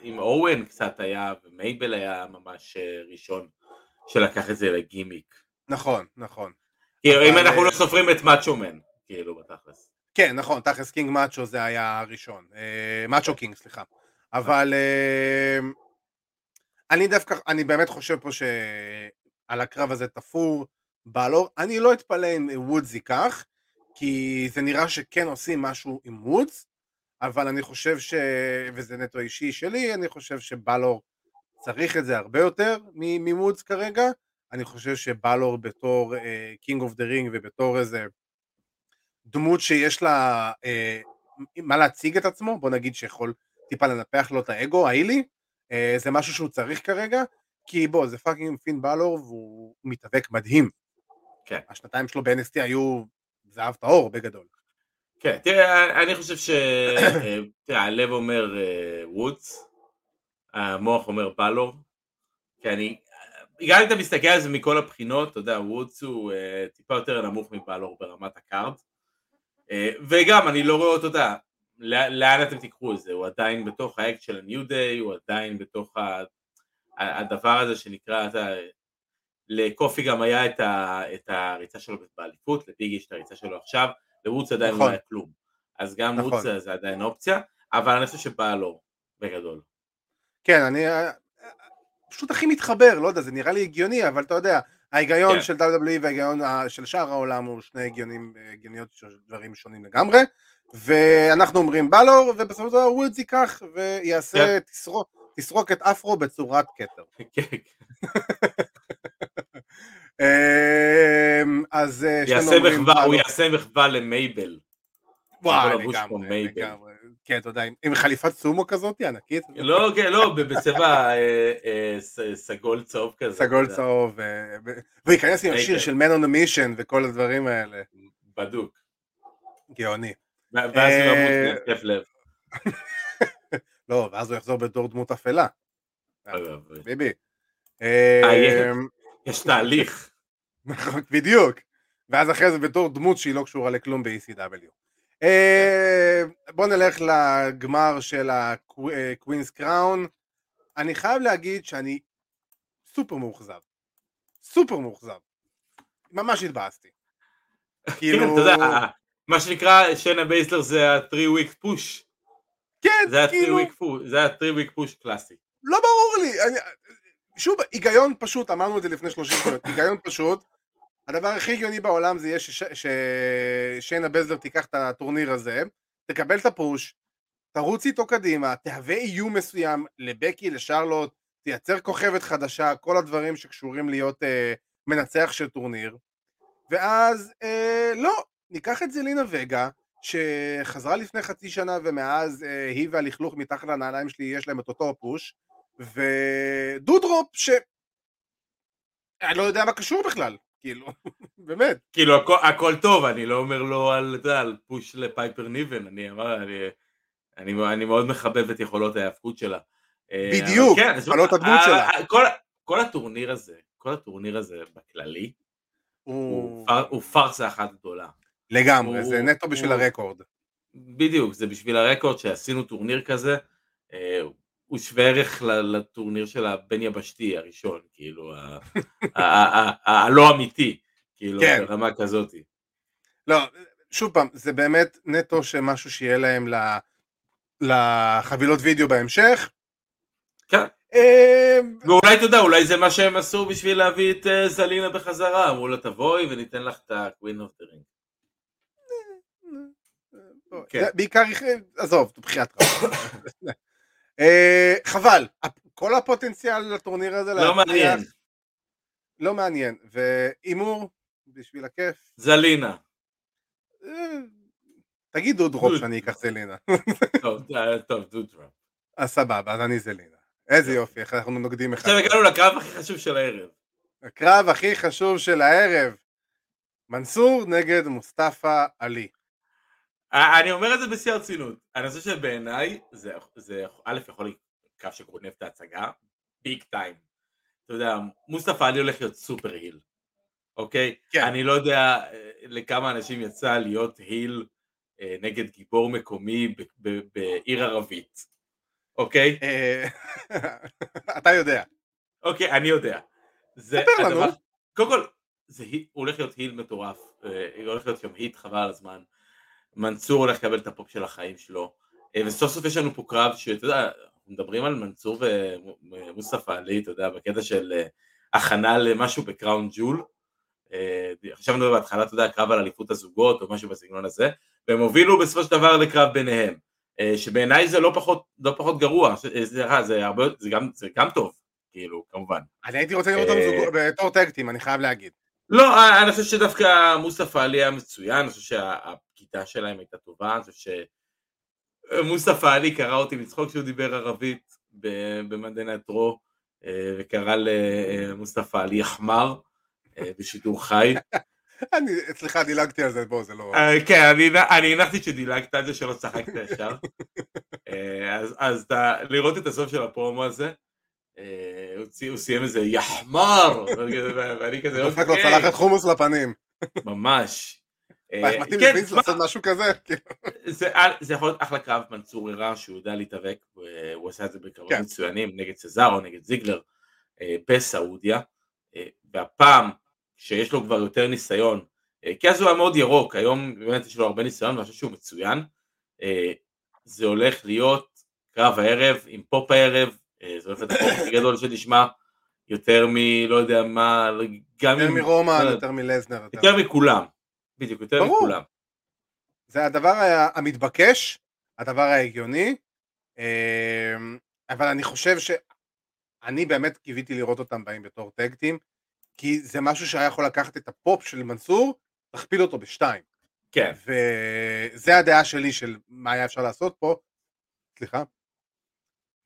עם אוון קצת היה, ומייבל היה ממש אה, ראשון שלקח את זה לגימיק. נכון, נכון. כאילו, אם אנחנו לא אה, סופרים את מאצ'ו מן, כאילו, בתכלס. כן, נכון, תכלס King Macho זה היה הראשון. אה, Macho King, סליחה. אבל אני דווקא, אני באמת חושב פה שעל הקרב הזה תפור בלור. אני לא אתפלא אם וודס ייקח, כי זה נראה שכן עושים משהו עם וודס, אבל אני חושב ש... וזה נטו אישי שלי, אני חושב שבלור צריך את זה הרבה יותר מ- מוודס כרגע. אני חושב שבלור בתור King of the Ring ובתור איזה דמות שיש לה אה, מה להציג את עצמו, בוא נגיד שיכול טיפה לנפח לו את האגו, ההילי, אה, זה משהו שהוא צריך כרגע, כי בוא, זה fucking פין בלור והוא מתאבק מדהים. כן. השנתיים שלו ב-NXT היו זהב טהור בגדול. כן, תראה, אני חושב ש... אה, תראה, הלב אומר אה, וודס, המוח אומר בלור, כי אני... גם אם אתה מסתכל על זה מכל הבחינות, אתה יודע, וודס הוא אה, טיפה יותר נמוך מבלור ברמת ה card, אה, וגם אני לא רואה אותו, אתה יודע, לא- לאן אתם תיקחו את זה, הוא עדיין בתוך האקט של ה-New Day, הוא עדיין בתוך ה... הדבר הזה שנקרא, אתה יודע, לקופי גם היה את, ה... את הריצה שלו באליפות, לביג יש את הריצה שלו עכשיו, לווץ עדיין נכון. לא היה כלום, אז גם נכון. ווץ זה- עדיין אופציה, אבל אני חושב שבלור, בגדול. כן, אני אה, פשוט הכי מתחבר, לא יודע, זה נראה לי הגיוני, אבל אתה יודע, ההיגיון כן. של WWE וההיגיון של שאר העולם הוא שני הגיונים, אה, הגיוניות של דברים שונים לגמרי, ואנחנו אומרים בלור, ובסופו של דבר וודס ייקח ויעשה, כן. תסרוק, תסרוק את אפרו בצורת כתר. כן, אמ, אז אה, יעשה מחווה, הוא בלור. יעשה מחווה למייבל. וואי, לגמרי. לגמרי. כן, אתה יודע, עם- חליפת סומו כזאת, ענקית, לא, כן, לא, בצבע אה, אה, סגול צהוב כזה. סגול צהוב, וייכנס עם השיר. של Man on a Mission וכל הדברים האלה, בדוק. גאוני. ואז הוא ימות מהתקף לב. לא, ואז הוא יחזור בתור דמות אפלה, ביבי. אה, יש תהליך. נכון, בדיוק. ואז אחרי זה בתור דמות שהיא לא קשורה לכלום ב-ECW. אה, בוא נלך לגמר של הקווינס קראון. אני חייב להגיד שאני סופר מאוכזב. סופר מאוכזב. ממש התבאסתי. כן, כאילו... אתה יודע, מה שנקרא שיינה בייזלר זה ה-3 week push. כן, זה כאילו, ה-3 week push, זה ה-3 week push קלאסי. לא ברור לי. אני, שוב, היגיון פשוט, אמרנו את זה לפני 30 שניות, היגיון פשוט. הדבר הכי הגיוני בעולם זה יהיה שש- ששיינה בייזלר תיקח את הטורניר הזה, תקבל את הפוש, תרוץ איתו קדימה, תהווה איום מסוים לבקי, לשרלוט, תייצר כוכבת חדשה, כל הדברים שקשורים להיות אה, מנצח של טורניר, ואז אה, לא, ניקח את זלינה וגה, שחזרה לפני חצי שנה ומאז אה, היא והלכלוך מתחת לנעליים שלי יש להם את אותו הפוש, ודודרופ ש... אני לא יודע מה קשור בכלל, כאילו, באמת. כאילו הכל, הכל טוב, אני לא אומר לו על, אתה יודע, על פוש לפייפר ניבן, אני אמר, אני, אני, אני מאוד מחבב את יכולות ההיאבקות שלה. אה, בדיוק, כן, יכולות הדמות ה- שלה. ה- כל, כל הטורניר הזה, כל הטורניר הזה בכללי, הוא, הוא... פארסה אחת גדולה. לגמרי, הוא- זה נטו בשביל הוא- הרקורד. בדיוק, זה בשביל הרקורד שעשינו טורניר כזה, אה, הוא שווה ערך לטורניר של הבן יבשתי הראשון, כאילו, הלא אמיתי, כאילו, כן. ברמה כזאת. לא, שוב פעם, זה באמת נטו שמשהו שיהיה להם לחבילות וידאו בהמשך. כן. אה, ואולי אתה יודע, אולי זה מה שהם עשו בשביל להביא את אה, זלינה בחזרה, אמרו לה תבואי וניתן לך את ה-Queen of the Ring. כן. זה בעיקר, עזוב, בחיית רב. אה, חבל, כל הפוטנציאל לטורניר הזה לא מעניין, לא מעניין, והימור, בשביל הכיף, זלינה. אה, תגיד דודרופ דוד. שאני אקח זלינה. טוב, דודרה. אז סבבה, אז אני זלינה. איזה. יופי, איך אנחנו נוגדים אחד. עכשיו הגענו לקרב הכי חשוב של הערב. הקרב הכי חשוב של הערב, מנסור נגד מוסטפא עלי. אני אומר את זה בשיא הרצינות. אני חושב שבעיניי זה, זה א' יכול להיות קרב שגונב את ההצגה, big time. אתה יודע, מוסטפא עלי הולך להיות סופר heel, אוקיי? כן. אני לא יודע אה, לכמה אנשים יצא להיות heel אה, נגד גיבור מקומי ב- ב- בעיר ערבית, אוקיי? אה, אתה יודע. אוקיי, אני יודע. זה ספר לנו. קודם כל, זה, הוא הולך להיות heel מטורף, אה, הולך להיות שם heat חבל על הזמן. מנסור הולך לקבל את הפופ של החיים שלו, אה, וסוף סוף יש לנו פה קרב שאתה יודע, אנחנו מדברים על מנסור ומוסטפא עלי, אתה יודע, בקטע של אה, הכנה למשהו בקראון ג'ול. אה, חשבנו בהתחלה, אתה יודע, קרב על אליפות הזוגות או משהו בסגנון הזה, והם הובילו בסופו של דבר לקרב ביניהם, שבעיניי זה לא פחות, לא פחות גרוע, זה, זה, הרבה, זה, גם, זה גם טוב, כאילו, כמובן. אני הייתי רוצה לראות אותם בתור טקטים, אני חייב להגיד. לא, אני חושב שדווקא מוסטפא עלי היה מצוין, אני חושב שהפקידה שלהם הייתה טובה, אני חושב עלי קרא אותי מצחוק כשהוא דיבר ערבית, במדעי נטרו, וקרא למוסטפא עלי יחמר בשידור חי. אני, סליחה, דילגתי על זה, בוא, זה לא... כן, אני הנחתי שדילגת על זה שלא צחקת ישר. אז לראות את הסוף של הפרומו הזה, הוא סיים איזה יחמר, ואני כזה, אוקיי. דופק לו צלחת חומוס לפנים. ממש. מתאים לווינס לעשות משהו כזה? זה יכול להיות אחלה קרב מנצור הראה שהוא יודע להתאבק, הוא עשה את זה בקרבות מצוינים נגד סזארו, נגד זיגלר, בסעודיה, והפעם שיש לו כבר יותר ניסיון, כי אז הוא היה מאוד ירוק, היום באמת יש לו הרבה ניסיון ואני חושב שהוא מצוין, זה הולך להיות קרב הערב עם פופ הערב, זה הולך להיות הפופ הכי גדול שנשמע, יותר מ... לא יודע מה, גם יותר מרומן, יותר מלזנר. יותר מכולם, בדיוק, יותר ברור. מכולם. זה הדבר המתבקש, הדבר ההגיוני, אבל אני חושב שאני באמת קיוויתי לראות אותם באים בתור טקטים, כי זה משהו שהיה יכול לקחת את הפופ של מנסור, תכפיל אותו בשתיים. כן. וזה הדעה שלי של מה היה אפשר לעשות פה, סליחה,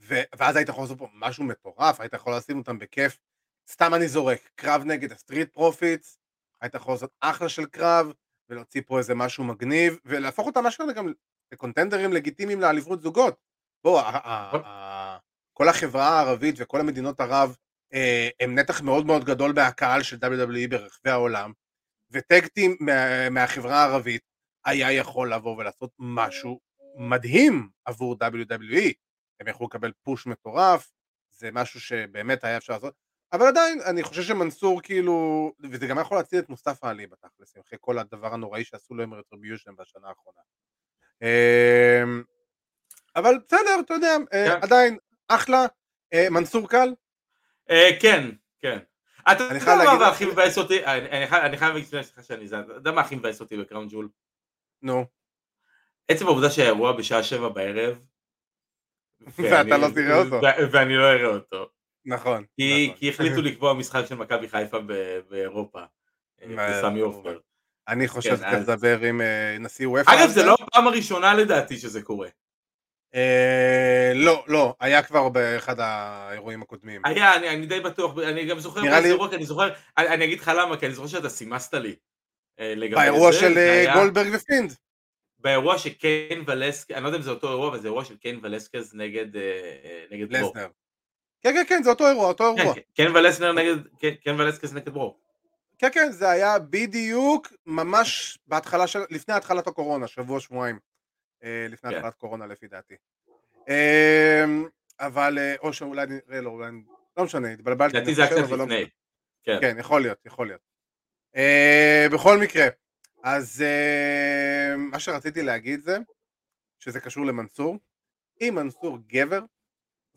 ו- ואז היית יכול לעשות פה משהו מטורף, היית יכול לשים אותם בכיף, סתם אני זורק, קרב נגד ה Street Profits, היית יכול לעשות אחלה של קרב, ולהוציא פה איזה משהו מגניב, ולהפוך אותם אשכרה גם לקונטנדרים לגיטימיים לאליפות זוגות. בוא, כל החברה הערבית וכל המדינות ערב אה, הם נתח מאוד מאוד גדול מהקהל של WWE ברחבי העולם, וטקטים מה, מהחברה הערבית היה יכול לבוא ולעשות משהו מדהים עבור WWE. הם יכלו לקבל פוש מטורף, זה משהו שבאמת היה אפשר לעשות, אבל עדיין אני חושב שמנסור כאילו, וזה גם יכול להציל את מוסטפא עלי בתכלס, אחרי כל הדבר הנוראי שעשו לו עם רטריביושן בשנה האחרונה. אבל בסדר, אתה יודע, כן. עדיין אחלה, מנסור קל? כן, כן. אתה יודע מה הכי מבאס אותי, אני חייב להגיד לך שאני זה, אתה יודע מה הכי מבאס אותי בקראון ג'ול? נו. עצם העובדה שהאירוע בשעה שבע בערב, ואתה לא תראה אותו. ואני לא אראה אותו. נכון. כי החליטו לקבוע משחק של מכבי חיפה באירופה, בסמי עופר. אני חושב שאתה תדבר עם נשיא וופא. אגב, זה לא הפעם הראשונה לדעתי שזה קורה. לא, לא, היה כבר באחד האירועים הקודמים. היה, אני די בטוח, אני גם זוכר באיזה אירוע, אני זוכר, אני אגיד לך למה, כי אני זוכר שאתה סימסת לי. באירוע של גולדברג ו Fiend. באירוע שקיין ולסקז, אני לא יודע אם זה אותו אירוע, אבל זה אירוע של קיין ולסקז נגד ברוק. כן, כן, כן, זה אותו אירוע, אותו אירוע. קיין ולסנר נגד, קיין ולסקז נגד ברוק. כן, כן, זה היה בדיוק ממש בהתחלה של, לפני התחלת הקורונה, שבוע, שבועיים. לפני התחלת קורונה לפי דעתי. אבל, או שאולי נראה לו, אולי, לא משנה, התבלבלתי. לדעתי זה היה קצת לפני. כן, יכול להיות, יכול להיות. בכל מקרה, אז מה שרציתי להגיד זה שזה קשור למנסור. אם מנסור גבר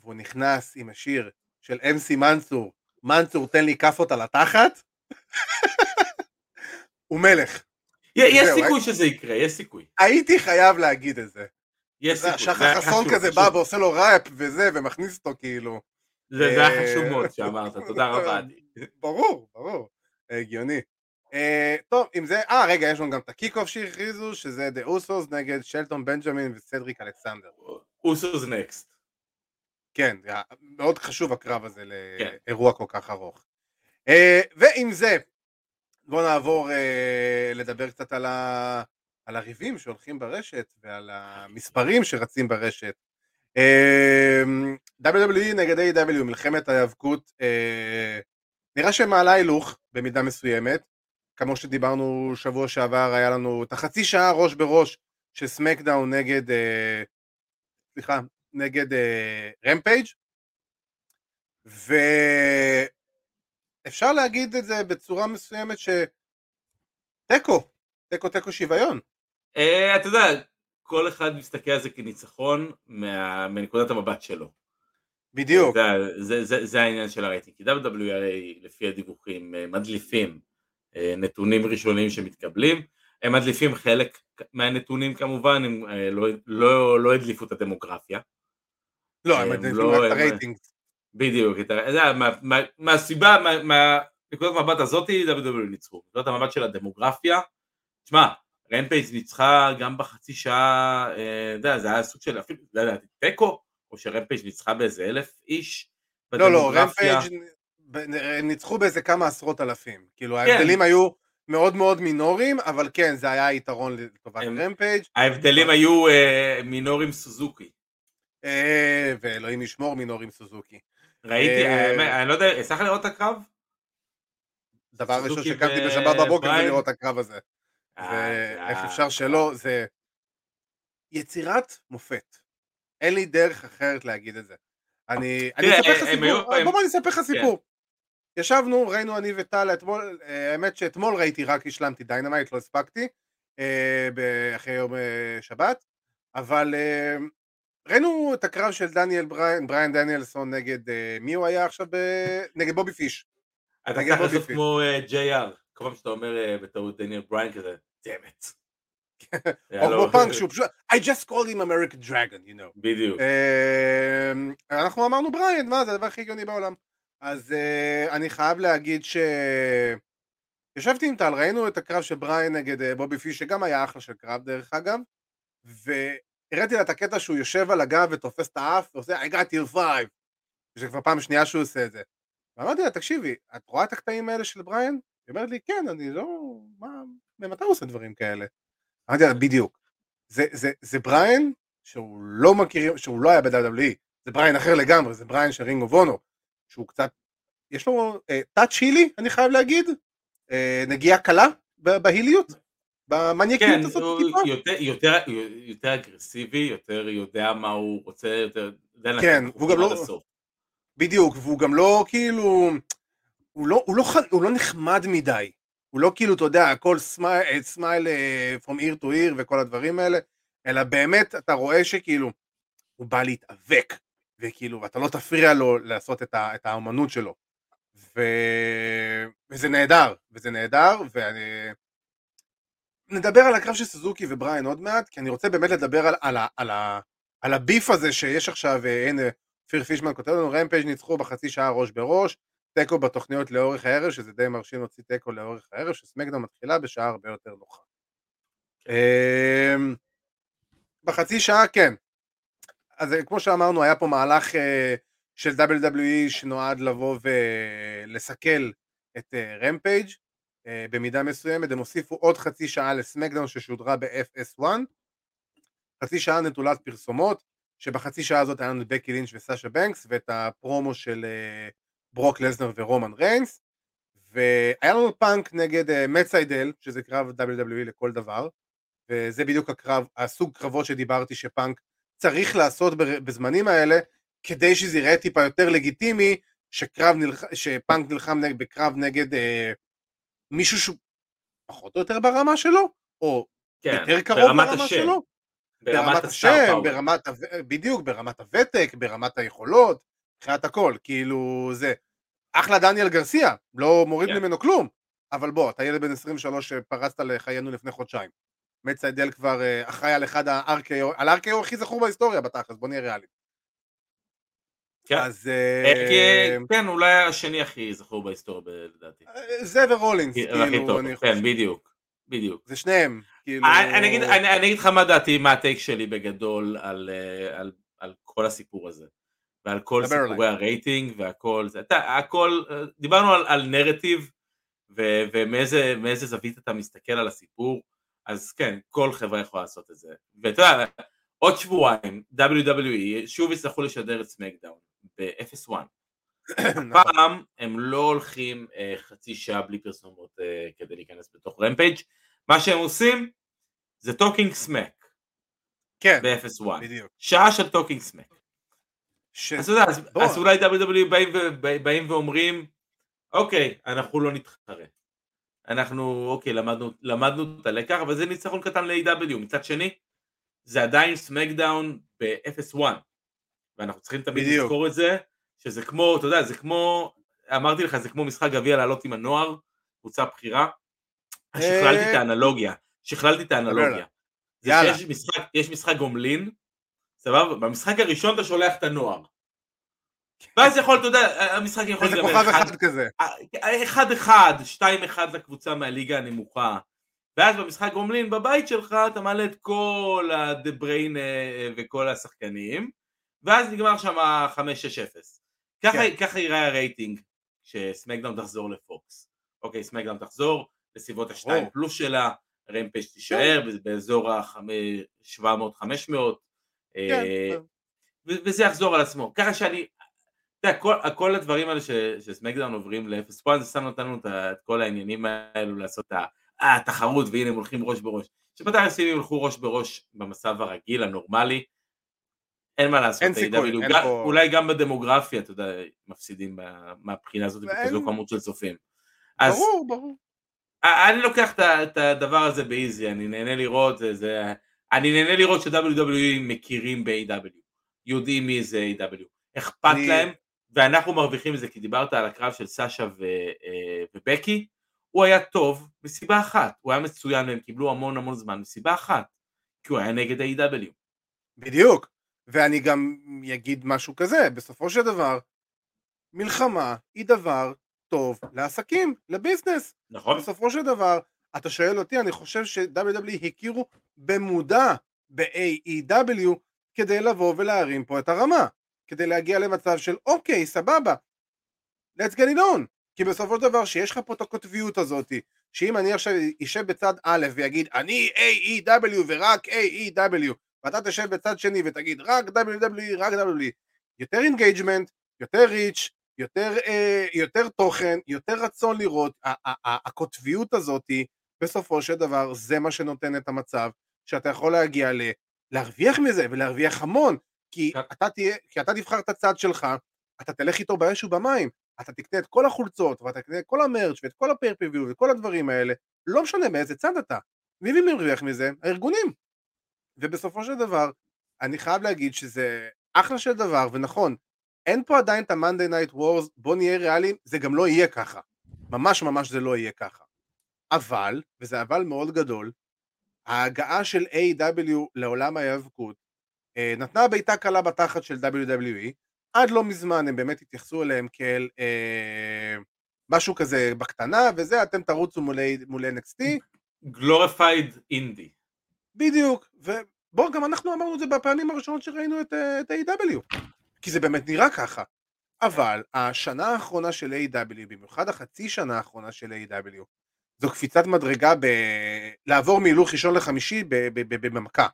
והוא נכנס עם השיר של אמסי מנסור, מנסור תן לי כאפות על התחת, הוא מלך. יש סיכוי שזה יקרה, יש סיכוי. הייתי חייב להגיד את זה. יש סיכוי. שחר חסון כזה בא ועושה לו ראפ וזה ומכניס אותו כאילו. זה היה חשוב מאוד שאמרת, תודה רבה. ברור, ברור, הגיוני. Uh, טוב, אם זה, אה רגע, יש לנו גם את ה kick-off שהכריזו, שזה The Usos נגד שלטון בנג'מין וסדריק אלכסנדר. Usos next. כן, מאוד חשוב הקרב הזה לאירוע כל כך ארוך. Uh, ועם זה, בואו נעבור uh, לדבר קצת על, ה... על הריבים שהולכים ברשת ועל המספרים שרצים ברשת. Uh, WWE נגד A.W, מלחמת ההיאבקות, נראה שמעלה הילוך במידה מסוימת. כמו שדיברנו שבוע שעבר, היה לנו את החצי שעה ראש בראש של סמקדאון נגד, אה, סליחה, נגד אה, רמפייג' ואפשר להגיד את זה בצורה מסוימת שתיקו, תיקו תיקו שוויון. אה, אתה יודע, כל אחד מסתכל על זה כניצחון מנקודת המבט שלו. בדיוק. זה, זה, זה, זה העניין של הרייטינג, כי WRA לפי הדיווחים מדליפים נתונים ראשונים שמתקבלים, הם מדליפים חלק מהנתונים כמובן, הם לא, לא, לא הדליפו את הדמוגרפיה. לא, הם לא, את הרייטינג. בדיוק, מהסיבה, מהנקודת המבט הזאת, WWE ניצחו. נקודת המבט של הדמוגרפיה, תשמע, Rampage ניצחה גם בחצי שעה, אתה יודע, זה היה סוג של אפילו, לא יודע, תיקו, או ש-Rampage ניצחה באיזה אלף איש לא, לא. רמפייג' הם ניצחו באיזה כמה עשרות אלפים. כאילו, כן. ההבדלים היו מאוד מאוד מינוריים, אבל כן, זה היה יתרון לטובת Rampage. ההבדלים היו אה, מינורו סוזוקי. אה, ואלוהים ישמור מינורו סוזוקי. ראיתי, אה, אני לא יודע, לך לראות את הקרב? דבר ראשון שקמתי בשבת בבוקר זה? לראות את הקרב הזה. אה, היה- אפשר שלא, זה יצירת מופת. אין לי דרך אחרת להגיד את זה. אני אספר לך סיפור, בוא אני אספר לך כן. סיפור. ישבנו, ראינו אני וטל אתמול, האמת שאתמול ראיתי, רק השלמתי Dynamite, לא הספקתי, אחרי יום שבת, אבל ראינו את הקרב של דניאל בריין, בריין דניאלסון נגד, אה, מי הוא היה עכשיו? ב- נגד בובי פיש. אתה צריך לעשות. כמו אה, JR, כל פעם שאתה אומר אה, בטעות דניאל בריין כזה, damn it. או כמו פאנק שהוא פשוט, I just called him American Dragon, you know. בדיוק. אמ, אנחנו אמרנו בריין, מה זה הדבר הכי הגיוני בעולם. אז אה, אני חייב להגיד ש... ישבתי עם טל, ראינו את הקרב של בריין נגד אה, בובי פיש, שגם היה אחלה של קרב דרך אגב, והראיתי לה את הקטע שהוא יושב על הגב ותופס את האף ועושה I got till five, שזה כבר פעם שנייה שהוא עושה את זה. ואמרתי לה, תקשיבי, את רואה את הקטעים האלה של בריין? היא אומרת לי, כן, אני לא... מה... ממתי הוא עושה דברים כאלה? אמרתי לה, בדיוק. זה, זה, זה בריין שהיא לא מכירה, שהוא לא היה ב-WWE, זה בריין אחר לגמרי, זה בריין של Ring of Honor, שהוא קצת, יש לו touch הילי, אני חייב להגיד, אה, נגיעה קלה בהיליות, במניאקיות כן, הזאת טיפה. יותר- יותר- יותר אגרסיבי, יותר יודע מה הוא רוצה, יותר... כן, והוא גם לא- הסוף. בדיוק, והוא גם לא כאילו, הוא לא, הוא לא, הוא לא נחמד מדי, הוא לא כאילו, אתה יודע, הכל smile, smile אה, from ear to ear וכל הדברים האלה, אלא באמת אתה רואה שכאילו, הוא בא להתאבק, וכאילו, ואתה לא תפריע לו לעשות את, ה, את האמנות שלו. ו... וזה נהדר, וזה נהדר, ואני... נדבר על הקרב של סוזוקי ובריין עוד מעט, כי אני רוצה באמת לדבר על, על, על, ה, על הביף הזה שיש עכשיו, אה, הנה, אופיר פישמן כותב לנו, רמפייג' ניצחו בחצי שעה ראש בראש, תיקו בתוכניות לאורך הערב, שזה די מרשים להוציא תיקו לאורך הערב, שסמקדאון מתחילה בשעה הרבה יותר נוחה. אמ, בחצי שעה כן. אז אה, כמו שאמרנו, היה פה מהלך אה, של WWE שנועד לבוא ולסכל את רמפייג' במידה מסוימת, הם הוסיפו עוד חצי שעה לסמקדאון ששודרה ב-FS1, חצי שעה נטולת פרסומות, שבחצי שעה הזאת היה לנו בקי לינץ' וסאשה בנקס ואת הפרומו של אה, ברוק לזנר ורומן ריינס והיה לנו פאנק נגד אה, מאט סיידל שזה קרב WWE לכל דבר וזה בדיוק הקרב, הסוג קרבות שדיברתי שפאנק צריך לעשות בזמנים האלה כדי שזה ייראה טיפה יותר לגיטימי שקרב נלח... שפאנק נלחם נג... בקרב נגד אה, מישהו שהוא פחות או יותר ברמה שלו או כן, יותר קרוב ברמת ברמה השם, שלו ברמת השם. ברמת, בדיוק, ברמת הוותק, ברמת היכולות, מבחינת הכל, כאילו זה, אחלה דניאל גרסיה, לא מוריד כן. ממנו כלום, אבל בוא, אתה ילד בן 23 שפרצת לחיינו לפני חודשיים. סיידל כבר אה, אחראי על אחד ה-RKO, על ה-RKO הכי זכור בהיסטוריה בתכלס, בוא נהיה ריאליים. כן. אז אה, כן, אולי השני הכי זכור בהיסטוריה לדעתי. זה ורולינס, כאילו, אני כן, חושב, בדיוק, בדיוק. זה שניהם, כאילו, אני אגיד- אני אני אגיד לך מה דעתי, מה הטייק שלי בגדול על, אה, על, על כל הסיפור הזה. ועל כל סיפורי הרייטינג והכל, זה, אתה, הכל, אה, דיברנו על, על נרטיב ו- ומאיזה מאיזה זווית אתה מסתכל על הסיפור, אז כן, כל חברה יכולה לעשות את זה. ואתה יודע, עוד שבועיים, WWE שוב יצטרכו לשדר את סמקדאון ב-0-1. נכון. פעם הם לא הולכים אה, חצי שעה בלי פרסומות אה, כדי להיכנס בתוך רמפייג', מה שהם עושים זה Talking Smack כן, ב-FS1, בדיוק. שעה של Talking Smack. ש- אז יודע, אז, בוא. אז אולי WWE באים, באים ואומרים, אוקיי, אנחנו לא נתחרה. אנחנו, אוקיי, למדנו, למדנו את הלקח, אבל זה ניצחון קטן ל-AEW. מצד שני, זה עדיין SmackDown ב-FS1. ואנחנו צריכים תמיד בדיוק. לזכור את זה, שזה כמו, אתה יודע, זה כמו, אמרתי לך, זה כמו משחק גביע לעלות עם הנוער, קבוצה בכירה. אה, שכללתי את האנלוגיה, שכללתי את האנלוגיה. שיש משחק, יש משחק גומלין, סבבה? במשחק הראשון אתה שולח את הנוער. ואז יכול, אתה יודע, המשחק יכול איזה להיגמר כוכב אחד- אחד כזה. אחד אחד, שתיים אחד לקבוצה מהליגה הנמוכה. ואז במשחק גומלין בבית שלך אתה מעלה את כל Brain אה, וכל השחקנים, ואז נגמר שם 5-6-0. ככה, כן. ככה ייראה הרייטינג כש-SmackDown תחזור ל-Fox. אוקיי, SmackDown תחזור לסביבות ה-2 ברור. פלוס שלה, Rampage תישאר באזור ה-700-500, כן, וזה יחזור על עצמו. ככה שאני, אתה יודע, כל, כל הדברים האלה ש- ש-SmackDown עוברים ל-FS1, זה שם נתנו את את כל העניינים האלו לעשות את אה, התחרות, והנה הם הולכים ראש בראש. שבתכלס אם הם ילכו ראש בראש במצב הרגיל, הנורמלי, אין מה לעשות, אין סיכוי, אין גם- פה- אולי גם בדמוגרפיה, אתה יודע, מפסידים מה- מהבחינה הזאת ואין- בכזו כמות של צופים. אז ברור, ברור. אני לוקח את הדבר הזה באיזי, אני נהנה לראות, זה, זה, אני נהנה לראות ש-WWE מכירים ב-AW, יודעים מי זה AW, אכפת אני- להם, ואנחנו מרוויחים מזה, כי דיברת על הקרב של סאשה ו- אה, ובקי, הוא היה טוב מסיבה אחת, הוא היה מצוין והם קיבלו המון המון זמן מסיבה אחת, כי הוא היה נגד ה-AW. בדיוק. ואני גם אגיד משהו כזה, בסופו של דבר, מלחמה היא דבר טוב לעסקים, לביזנס. נכון? בסופו של דבר, אתה שואל אותי, אני חושב ש-WWE הכירו במודע ב-AEW כדי לבוא ולהרים פה את הרמה. כדי להגיע למצב של אוקיי, סבבה, let's get it on. כי בסופו של דבר, שיש לך פה את הקוטביות הזאת, שאם אני עכשיו אשב בצד א' ויגיד, אני AEW ורק AEW, ואתה תשב בצד שני ותגיד, רק WWE, רק WWE, יותר engagement, יותר reach, יותר, אה, יותר תוכן, יותר רצון לראות, הקוטביות הזאת, בסופו של דבר, זה מה שנותן את המצב, שאתה יכול להגיע ל... להרוויח מזה, ולהרוויח המון, כי כן. אתה תהיה, כי אתה תבחר את הצד שלך, אתה תלך איתו באש ובמים, אתה תקנה את כל החולצות, ואתה תקנה את כל המרץ' ואת כל הפיירפיוויו וכל הדברים האלה, לא משנה מאיזה צד אתה. מי מרוויח מזה? הארגונים. ובסופו של דבר, אני חייב להגיד שזה אחלה של דבר, ונכון, אין פה עדיין את ה-Monday Night Wars, בוא נהיה ריאליים, זה גם לא יהיה ככה. ממש ממש זה לא יהיה ככה. אבל, וזה אבל מאוד גדול, ההגעה של A.W. לעולם ההיאבקות אה, נתנה בעיטה קלה בתחת של WWE, עד לא מזמן הם באמת התייחסו אליהם כאל אה, משהו כזה בקטנה, וזה אתם תרוצו מול, מול NXT, גלוריפייד אינדי. בדיוק, ובואו גם אנחנו אמרנו את זה בפעמים הראשונות שראינו את, אה, את A.W. כי זה באמת נראה ככה. אבל השנה האחרונה של A.W, במיוחד החצי שנה האחרונה של A.W, זו קפיצת מדרגה ב... לעבור מהילוך ראשון לחמישי במכה.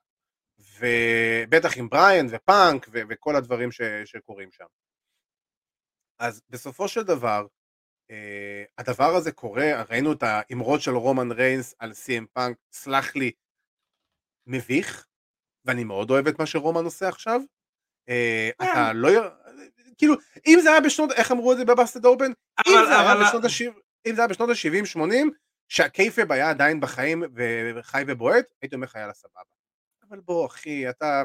ובטח עם בריאן ופאנק ו- וכל הדברים ש- שקורים שם. אז בסופו של דבר, אה, הדבר הזה קורה, ראינו את האמרות של רומן ריינס על CM פאנק, סלח לי, מביך, ואני מאוד אוהב את מה שרומן עושה עכשיו. אה, אתה לא... י- כאילו, אם זה היה בשנות, איך אמרו את זה ב-Busted Open? אם זה היה בשנות ה-70, אם זה היה בשנות ה-70-80, שה-kayfabe היה עדיין בחיים וחי ובועט, הייתי אומר לך יאללה סבבה. אבל בוא אחי, אתה...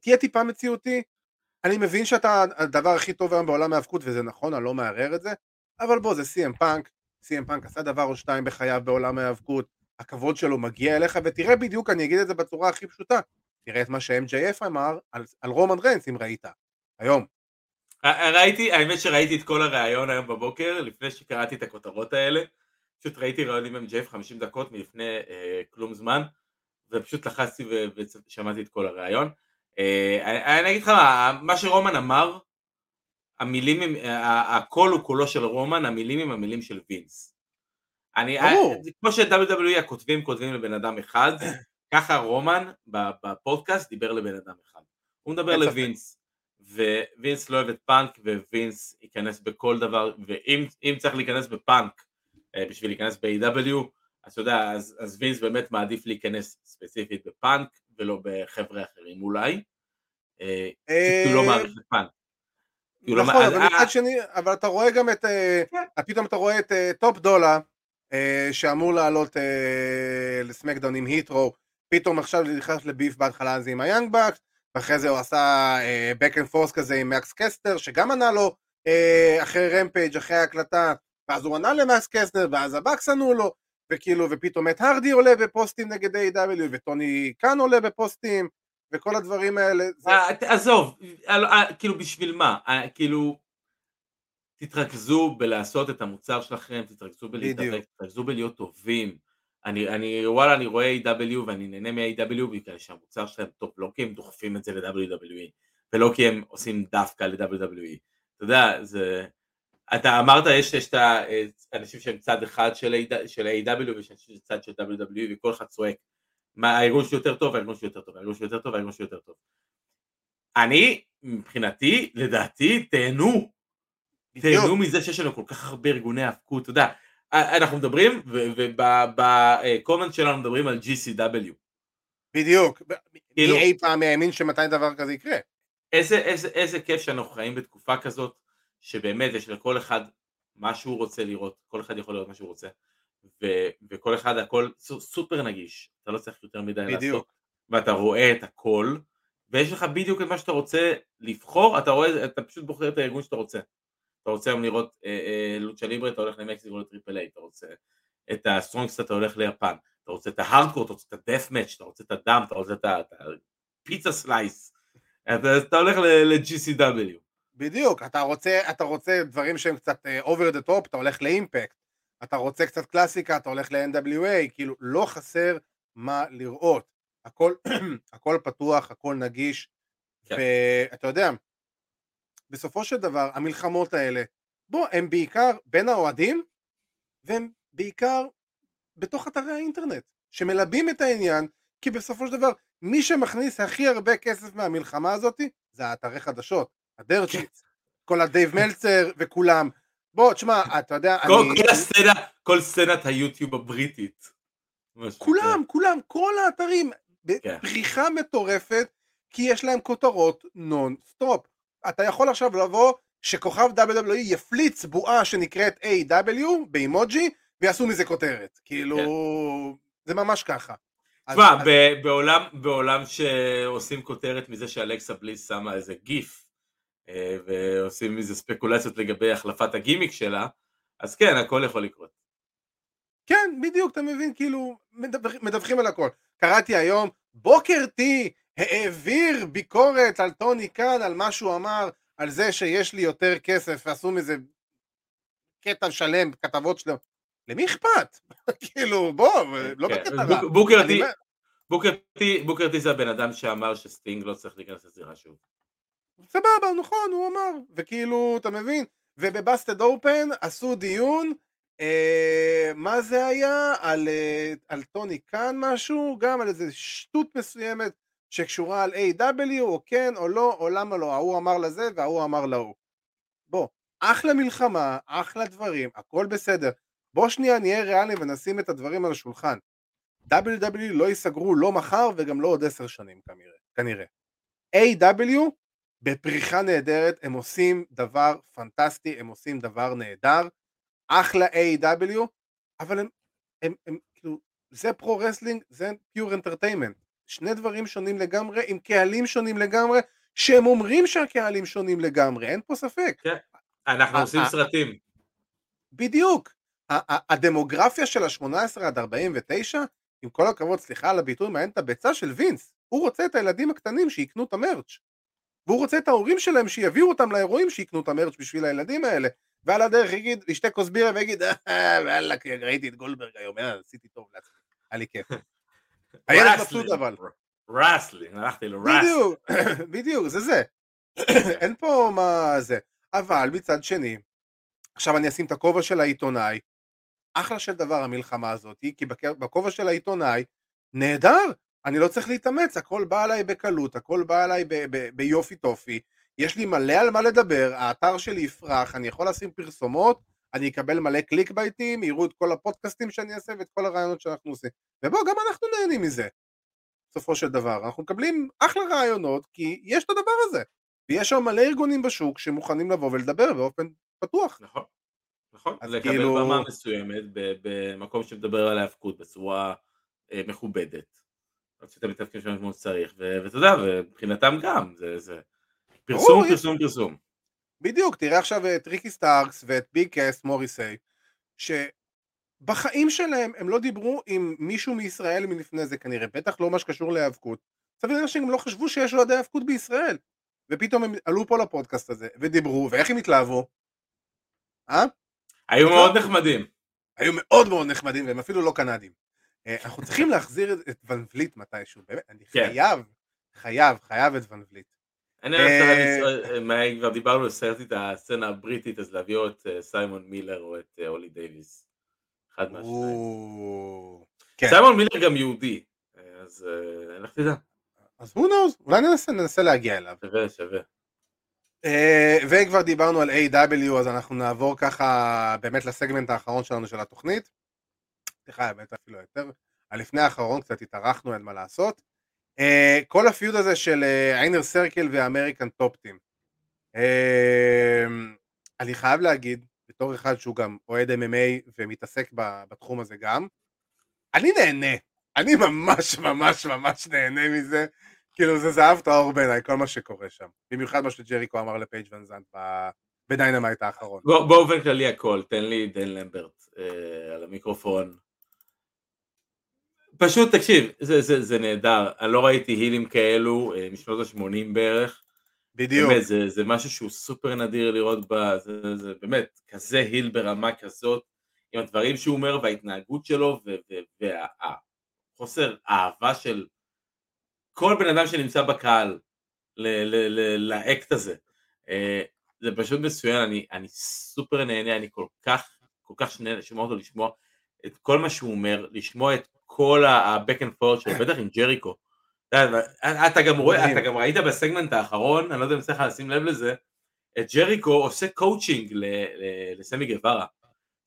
תהיה טיפה מציאותי. אני מבין שאתה הדבר הכי טוב היום בעולם ההאבקות, וזה נכון, אני לא מערער את זה, אבל בוא, זה CM פאנק, CM פאנק עשה דבר או שתיים בחייו בעולם ההיאבקות, הכבוד שלו מגיע אליך, ותראה בדיוק, אני אגיד את זה בצורה הכי פשוטה, תראה את מה ש-MJF אמר על, על רומן ריינס, אם ראית, היום. ראיתי, האמת שראיתי את כל הראיון היום בבוקר, לפני שקראתי את הכותרות האלה, פשוט ראיתי ראיון עם MJF 50 דקות מלפני אה, כלום זמן, ופשוט לחצתי ושמעתי את כל הראיון. אה, אני, אגיד לך מה, מה שרומן אמר, המילים, הקול הוא קולו של רומן, המילים הם המילים של וינס. אני. זה כמו ש-WWE הכותבים כותבים לבן אדם אחד, ככה רומן בפודקאסט דיבר לבן אדם אחד. הוא מדבר. לווינס, ווינס לא אוהב את פאנק, ווינס ייכנס בכל דבר, ואם אם צריך להיכנס בפאנק אה, בשביל להיכנס ב- AEW, אז אתה יודע, אז, אז וינס באמת מעדיף להיכנס ספציפית בפאנק, ולא בחבר'ה אחרים אולי, אה, כי הוא לא מעריך את פאנק. לא נכון, אבל אה, מצד שני, אבל אתה רואה גם את, אה, כן. פתאום אתה רואה את אה, טופ דולה, אה, שאמור לעלות אה, ל SmackDown עם Hit Row, פתאום עכשיו נכנס ל beef בהתחלה זה עם ה Young Bucks, ואחרי זה הוא עשה back and forth כזה עם מקס קסטר, שגם ענה לו אה, אחרי Rampage, אחרי ההקלטה, ואז הוא ענה למקס קסטר, ואז ה Bucks ענו לו, וכאילו, ופתאום מאט הרדי עולה בפוסטים נגד AEW, וטוני קאן עולה בפוסטים, וכל הדברים האלה. אה, עזוב, אה, אה, כאילו בשביל מה? אה, כאילו, תתרכזו בלעשות את המוצר שלכם, תתרכזו בלהתאבק. תתרכזו בלהיות טובים. אני, אני, וואלה, אני רואה AEW. ואני נהנה מ- AEW. בגלל שהמוצר שלהם טוב, לא כי הם דוחפים את זה ל-WWE. ולא כי הם עושים דווקא ל-WWE. אתה יודע, זה... אתה אמרת, יש, יש את האנשים שהם צד אחד של, A, של A.W. ויש אנשים צד של WWE וכל אחד צועק מה הארגון שלי יותר טוב, הארגון שלי יותר טוב, הארגון שלי יותר טוב, הארגון שלי יותר טוב. אני, מבחינתי, לדעתי, תהנו. תהנו מזה שיש לנו כל כך הרבה ארגוני האבקות, אתה יודע, אנחנו מדברים, ובקומנט שלנו מדברים על GCW. בדיוק. כאילו, מי אי פעם האמין שמתי דבר כזה יקרה? איזה, איזה, איזה כיף שאנחנו חיים בתקופה כזאת, שבאמת יש לכל אחד מה שהוא רוצה לראות, כל אחד יכול לראות מה שהוא רוצה, ו, וכל אחד הכל סופר נגיש, אתה לא צריך יותר מדי בדיוק. לעשות, ואתה רואה את הכל, ויש לך בדיוק את מה שאתה רוצה לבחור, אתה רואה, אתה פשוט בוחר את הארגון שאתה רוצה. אתה רוצה היום לראות אה, אה, לוצ'ה ליברה, אתה הולך למקסיקו לטריפל איי, אתה רוצה את ה strong style, אתה הולך ליפן, אתה רוצה את ההארדקור, אתה רוצה את ה deathmatch, אתה רוצה את הדם, אתה רוצה את ה pizza slice, אתה, אתה הולך ל-GCW. בדיוק, אתה רוצה, אתה רוצה דברים שהם קצת over the top, אתה הולך ל Impact, אתה רוצה קצת קלאסיקה, אתה הולך ל-NWA, כאילו לא חסר מה לראות, הכל, הכל פתוח, הכל נגיש, כן. ואתה יודע, בסופו של דבר המלחמות האלה, בוא, הם בעיקר בין האוהדים, והם בעיקר בתוך אתרי האינטרנט, שמלבים את העניין, כי בסופו של דבר מי שמכניס הכי הרבה כסף מהמלחמה הזאת זה האתרי חדשות, ה dirt sheets, כל הדייב מלצר וכולם. בוא, תשמע, אתה יודע, כל, אני... כל הסצנה, כל סצנת היוטיוב הבריטית. כולם, כולם, כל האתרים, כן. פריחה מטורפת, כי יש להם כותרות נון סטופ. אתה יכול עכשיו לבוא, שכוכב WWE יפליץ בועה שנקראת A.W. באימוג'י, ויעשו מזה כותרת. כאילו, כן. זה ממש ככה. תשמע, אז... בעולם, בעולם שעושים כותרת מזה שאלכסה בליס שמה איזה גיף, אה, ועושים מזה ספקולציות לגבי החלפת הגימיק שלה, אז כן, הכל יכול לקרות. כן, בדיוק, אתה מבין, כאילו, מדווחים על הכל. קראתי היום, בוקר טי העביר ביקורת על טוני קאן, על מה שהוא אמר, על זה שיש לי יותר כסף, ועשו מזה קטע שלם, כתבות שלמות. למי אכפת? כאילו, בוא, לא כן. בקטע רע. בוקר טי זה הבן אדם שאמר שסטינג לא צריך להיכנס לזירה שוב. סבבה, נכון, הוא אמר, וכאילו, אתה מבין? ובבאסטד אופן עשו דיון, אה, מה זה היה? על, אה, על טוני קאן משהו? גם על איזה שטות מסוימת שקשורה על A.W. או כן או לא, או למה לא, ההוא אמר לזה וההוא אמר להוא. בוא, אחלה מלחמה, אחלה דברים, הכל בסדר. בוא שנייה נהיה ריאליים ונשים את הדברים על השולחן. WW לא ייסגרו לא מחר וגם לא עוד עשר שנים כנראה. A.W. בפריחה נהדרת, הם עושים דבר פנטסטי, הם עושים דבר נהדר, אחלה A.W. אבל הם, הם, הם, כאילו, זה pro wrestling, זה pure entertainment. שני דברים שונים לגמרי, עם קהלים שונים לגמרי, שהם אומרים שהקהלים שונים לגמרי, אין פה ספק. כן, אנחנו עושים סרטים. בדיוק. הדמוגרפיה של ה-18 עד 49, עם כל הכבוד, סליחה על הביטוי, מעניין את הביצה של וינס. הוא רוצה את הילדים הקטנים שיקנו את ה merch. והוא רוצה את ההורים שלהם שיביאו אותם לאירועים שיקנו את ה merch בשביל הילדים האלה. ועל הדרך יגיד, ישתה כוס בירה ויגיד, אה, וואלה, ראיתי את גולדברג היום, יאללה, עשיתי טוב לעצמי, היה לי כיף. הילד מבסוט אבל. wrestling, הלכתי ל wrestling. בדיוק, בדיוק, זה זה. אין פה מה זה. אבל מצד שני, עכשיו אני אשים את הכובע של העיתונאי, אחלה של דבר המלחמה הזאת, כי בכובע של העיתונאי, נהדר, אני לא צריך להתאמץ, הכל בא עליי בקלות, הכל בא עליי ב- ב- ביופי טופי, יש לי מלא על מה לדבר, האתר שלי יפרח, אני יכול לשים פרסומות, אני אקבל מלא קליק בייטים, יראו את כל הפודקאסטים שאני אעשה ואת כל הרעיונות שאנחנו עושים. ובוא, גם אנחנו נהנים מזה, בסופו של דבר. אנחנו מקבלים אחלה רעיונות, כי יש את הדבר הזה. ויש שם מלא ארגונים בשוק שמוכנים לבוא ולדבר באופן פתוח. נכון. נכון, לקבל כאילו... במה מסוימת במקום שמדבר על ההאבקות בצורה אה, מכובדת. שאתה מתפקד שם כמו שצריך, ואתה יודע, ומבחינתם גם, זה, זה פרסום, פרסום, יש... פרסום. בדיוק, תראה עכשיו את ריקי סטארקס ואת ביג קאסט מוריסי, שבחיים שלהם הם לא דיברו עם מישהו מישראל מלפני זה כנראה, בטח לא מה שקשור להיאבקות. סביר להניח שהם לא חשבו שיש אוהדי היאבקות בישראל. ופתאום הם עלו פה לפודקאסט הזה, ודיברו, ואיך הם התלהבו? אה? היו מאוד נחמדים. היו מאוד מאוד נחמדים, והם אפילו לא קנדים. אה, אנחנו צריכים להחזיר את ון וליט מתישהו, באמת, אני כן. חייב, חייב, חייב את ון וליט. אני אה, לך, מה, כבר דיברנו, לסרט את הסצנה הבריטית, אז להביא או את אה, סיימון מילר או את אה, אולי דייוויס. אחד מהשניים. כן. סיימון מילר גם יהודי, אה, אז אה, לך תדע, אז who knows, אולי ננסה, ננסה להגיע אליו. שווה, שווה. אה, וכבר דיברנו על A.W, אז אנחנו נעבור ככה באמת לסגמנט האחרון שלנו של התוכנית. סליחה, האמת אפילו יותר. הלפני האחרון קצת התארחנו, אין מה לעשות. אה, כל ה feud הזה של Inner Circle ו American Top Team. אני חייב להגיד, בתור אחד שהוא גם אוהד MMA ומתעסק בתחום הזה גם, אני נהנה. אני ממש ממש ממש נהנה מזה. כאילו זה זהב טהור בעיניי, כל מה שקורה שם. במיוחד מה שג'ריקו אמר לפייג' ון ב- ב Dynamite האחרון. בוא- באופן כללי הכל, תן לי דן למברט אה, על המיקרופון. פשוט תקשיב, זה, זה, זה נהדר, אני לא ראיתי הילים כאלו אה, משנות ה-80 בערך, בדיוק. באמת, זה, זה משהו שהוא סופר נדיר לראות בה, זה, זה באמת כזה היל ברמה כזאת, עם הדברים שהוא אומר וההתנהגות שלו והחוסר אהבה של כל בן אדם שנמצא בקהל לאקט הזה. אה, זה פשוט מצוין, אני, אני סופר נהנה, אני כל כך, כל כך שנהנה לשמוע אותו, לשמוע את כל מה שהוא אומר, לשמוע את כל ה-back and forth שלו, בטח עם ג'ריקו. אתה גם רואה. אתה גם ראית בסגמנט האחרון, אני לא יודע אם צריך לשים לב לזה, את ג'ריקו עושה קואוצ'ינג לסמי גווארה.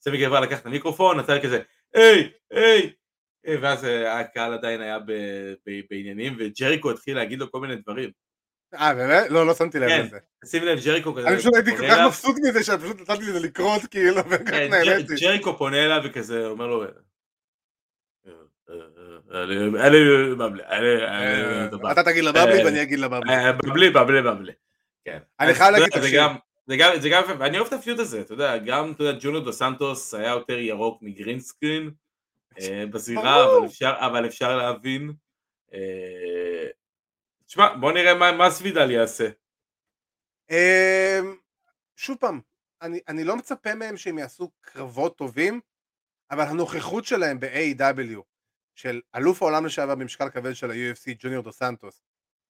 סמי גווארה לקח את המיקרופון, נתן כזה, היי, היי, היי", ואז אה, הקהל עדיין היה בעניינים, וג'ריקו התחיל להגיד לו כל מיני דברים. אה באמת? לא, לא שמתי לב כן. לזה. שים לב, ג'ריקו כזה, אני פשוט הייתי כל כך מבסוט מזה שאת פשוט נתת לי לזה לקרות כאילו, כן, נהניתי. ג'- ג'ריקו פונה אליו וכזה אומר לו, "אה, אה, אה, אני- אני מבלי, אני- אה, אני- דבר." אתה תגיד לבבלי ואני אגיד לבבלי. אה, בבלי, בבלי, בבלי. כן. אני חייב להגיד, תקשיב. גם, זה גם, זה גם ואני אוהב את הפיוט הזה, אתה יודע, גם, אתה יודע, ג'ונו דו סנטוס היה יותר ירוק מגרין סקרין אה, בזירה. אבל אפשר, אבל אפשר להבין. תשמע, בוא נראה מה, מה סבידל יעשה. אמ, שוב פעם, אני, אני לא מצפה מהם שהם יעשו קרבות טובים, אבל הנוכחות שלהם ב-AW, של אלוף העולם לשעבר במשקל כבד של ה-UFC, ג'וניור דו סנטוס,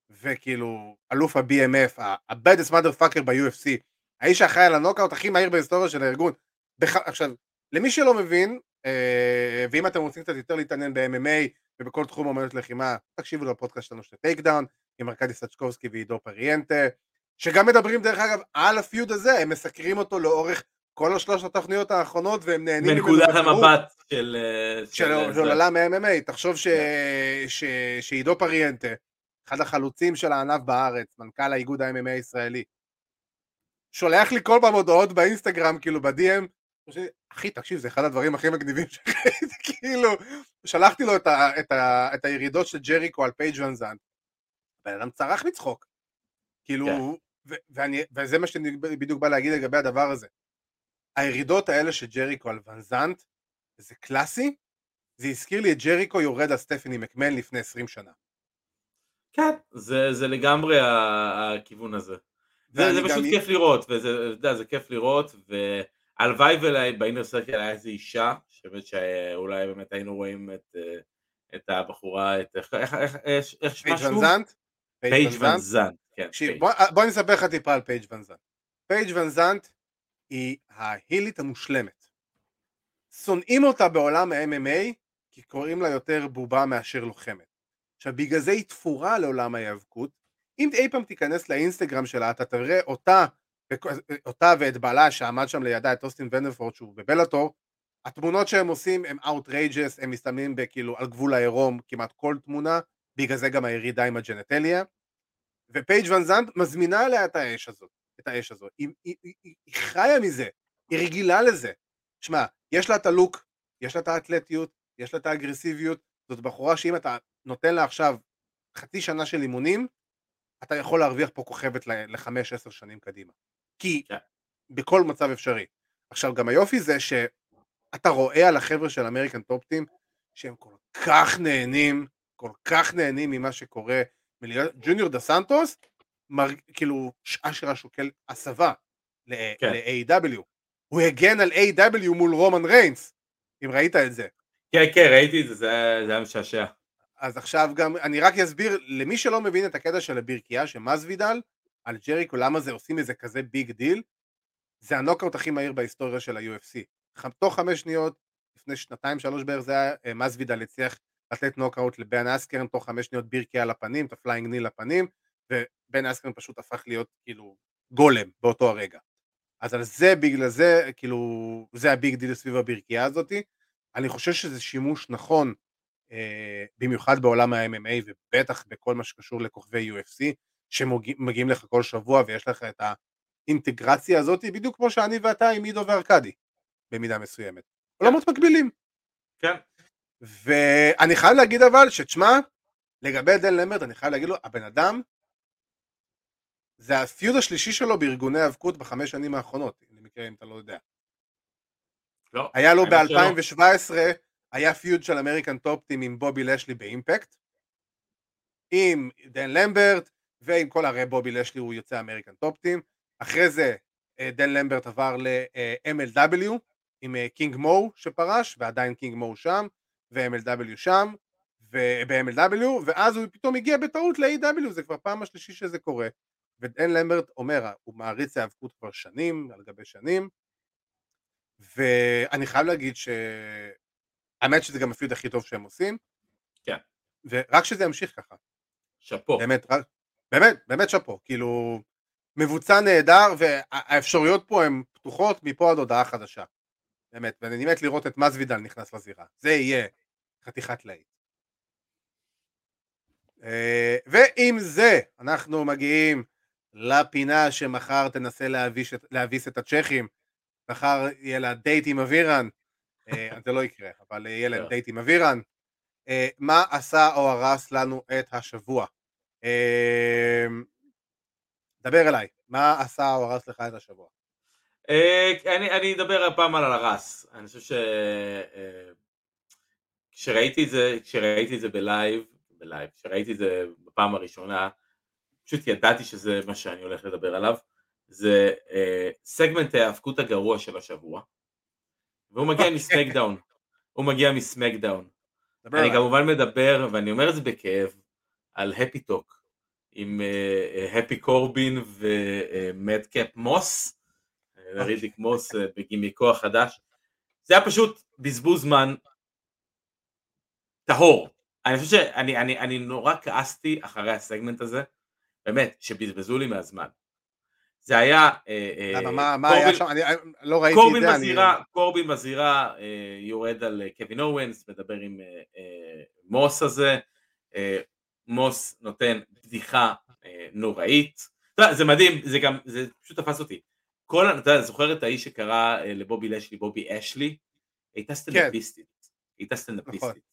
וכאילו אלוף ה-BMF, ה-Baddest motherfucker ב-UFC, האיש האחראי על הנוקאוט הכי מהיר בהיסטוריה של הארגון. בח... עכשיו, למי שלא מבין, אה, ואם אתם רוצים קצת יותר להתעניין ב-MMA ובכל תחום אומנות לחימה, תקשיבו לפודקאסט שלנו של Takedown, עם ארכדי סצ'קובסקי ועידו פריאנטה, שגם מדברים דרך אגב על ה feud הזה, הם מסקרים אותו לאורך כל השלוש התוכניות האחרונות והם נהנים מנקודת. המבט של... אה, של אה, של זה. עולם ה-MMA, תחשוב ש- ש- שעידו פריאנטה, אחד החלוצים של הענף בארץ, מנכ"ל האיגוד ה-MMA הישראלי, שולח לי כל פעם הודעות באינסטגרם, כאילו ב-DM, אחי תקשיב זה אחד הדברים הכי מגניבים שראיתי, כאילו, שלחתי לו את, ה- את, ה- את הירידות של ג'ריקו על פייג' ון זנט, בן אדם צרח מצחוק, כאילו, כן. ו- ואני, וזה מה שאני בדיוק בא להגיד לגבי הדבר הזה, הירידות האלה של ג'ריקו על ון זנט, זה קלאסי, זה הזכיר לי את ג'ריקו יורד על סטפני מקמן לפני 20 שנה. כן, זה, זה לגמרי הכיוון הזה. זה, זה פשוט כיף לראות, וזה, יודע, זה כיף לראות, והלוואי וב Inner Circle היה איזו אישה, שבאמת שאולי באמת היינו רואים את, את הבחורה, את, איך, איך, איך, איך, איך שמה פייג' ון שוב? זנט? פייג' ון זנט, כן. פייג'. בוא, בוא אני אספר לך טיפה על פייג' ון זנט. פייג' ון זנט היא ההילית המושלמת. שונאים אותה בעולם ה-MMA כי קוראים לה יותר בובה מאשר לוחמת. עכשיו בגלל זה היא תפורה לעולם ההיאבקות. אם אי פעם תיכנס לאינסטגרם שלה אתה תראה אותה, אותה ואת בעלה שעמד שם לידה את אוסטין ונדרפורד שהוא בבלאטור, התמונות שהם עושים הם outrageous, הם מסתמנים בכאילו על גבול העירום כמעט כל תמונה, בגלל זה גם הירידה עם הג'נטליה. ופייג' ון זנט מזמינה עליה את האש הזאת, את האש הזאת. היא, היא, היא, היא חיה מזה, היא רגילה לזה. שמע, יש לה את הלוק, יש לה את האתלטיות, יש לה את האגרסיביות, זאת בחורה שאם אתה נותן לה עכשיו חצי שנה של אימונים, אתה יכול להרוויח פה כוכבת לחמש עשר שנים קדימה. כי כן. בכל מצב אפשרי. עכשיו גם היופי זה שאתה רואה על החבר'ה של American Top Team שהם כל כך נהנים, כל כך נהנים ממה שקורה. מלהיות- ג'וניור דה סנטוס, מר, כאילו אשכרה שוקל הסבה כן. ל-AEW הוא הגן על AEW מול רומן ריינס, אם ראית את זה. כן, כן, ראיתי את זה, זה זה היה משעשע. אז עכשיו גם, אני רק אסביר, למי שלא מבין את הקטע של הברכייה של מזוידל, על ג'ריקו, למה זה עושים איזה כזה big deal, זה הנוקאוט הכי מהיר בהיסטוריה של ה-UFC. תוך חמש שניות, לפני שנתיים שלוש בערך זה היה, אה, מזוידל הצליח לתת נוקאוט לבן אסקרן תוך חמש שניות ברכייה על הפנים, את ה flying knee לפנים, ובן אסקרן פשוט הפך להיות כאילו גולם באותו הרגע. אז על זה, בגלל זה, כאילו, זה ה big deal סביב הברכייה הזאתי. אני חושב שזה שימוש נכון, אה, במיוחד בעולם ה-MMA ובטח בכל מה שקשור לכוכבי UFC, שמגיעים לך כל שבוע ויש לך את האינטגרציה הזאת, בדיוק כמו שאני ואתה עם עידו וארקדי, במידה מסוימת. עולמות מקבילים. כן. ואני חייב להגיד אבל, שתשמע, לגבי דן למברט, אני חייב להגיד לו, הבן אדם, זה ה feud השלישי שלו בארגוני האבקות בחמש שנים האחרונות, למקרה אם אתה לא יודע. לא. היה לו האמת שלא. ב-2017, היה feud של American Top Team עם בובי לשלי ב Impact, עם דן למברט, ועם כל הרי בובי לשלי הוא יוצא American Top Team. אחרי זה אה, דן למברט עבר ל-MLW עם אה, קינג מו שפרש, ועדיין קינג מו שם, ו-MLW שם, וב-MLW, ואז הוא פתאום הגיע בטעות ל-AEW, זה כבר פעם השלישי שזה קורה. ודן למברט אומר, הוא מעריץ ההיאבקות כבר שנים, על גבי שנים, ואני חייב להגיד ש... האמת שזה גם ה feud הכי טוב שהם עושים. כן. ורק שזה ימשיך ככה. שאפו. באמת, רק, באמת, באמת שאפו, כאילו, מבוצע נהדר, והאפשרויות פה הן פתוחות מפה עד הודעה חדשה. באמת, ואני מת לראות את מזוידל נכנס לזירה. זה יהיה חתיכת להיט. אה, ועם זה, אנחנו מגיעים לפינה שמחר תנסה להביש, להביס את הצ'כים. מחר יהיה לה דייט עם אבירן. אה, זה לא יקרה, אבל יהיה להם לא. דייט עם אבירן. אה, מה עשה או הרס לנו את השבוע? אה, דבר אליי, מה עשה או הרס לך את השבוע? אני, אני אדבר הפעם על הרס. אני חושב ש... כשראיתי את זה, כשראיתי את זה ב live, ב live, כשראיתי את זה בפעם הראשונה, פשוט ידעתי שזה מה שאני הולך לדבר עליו. זה אה, סגמנט ההאבקות הגרוע של השבוע. והוא מגיע מסמקדאון. הוא מגיע מסמקדאון. אני. כמובן מדבר, ואני אומר את זה בכאב, על הפי טוק, עם הפי קורבין ומדקאפ מוס, רידיק מוס אה, בגימיקו החדש. זה היה פשוט בזבוז זמן טהור. אני חושב שאני אני, אני נורא כעסתי אחרי הסגמנט הזה, באמת, שבזבזו לי מהזמן. זה היה... אה, אה, למה, מה- מה היה קורבין- שם? אני אני לא ראיתי את קורבין זה. אני- בזירה, קורבין בזירה אה, יורד על קווין אורנס, מדבר עם מוס הזה, מוס נותן בדיחה נוראית, אתה יודע, זה מדהים, זה גם, זה פשוט תפס אותי. כל, אתה יודע, זוכר את האיש שקרא לבובי לשלי, בובי אשלי? הייתה סטנדאפיסטית, הייתה סטנדאפיסטית.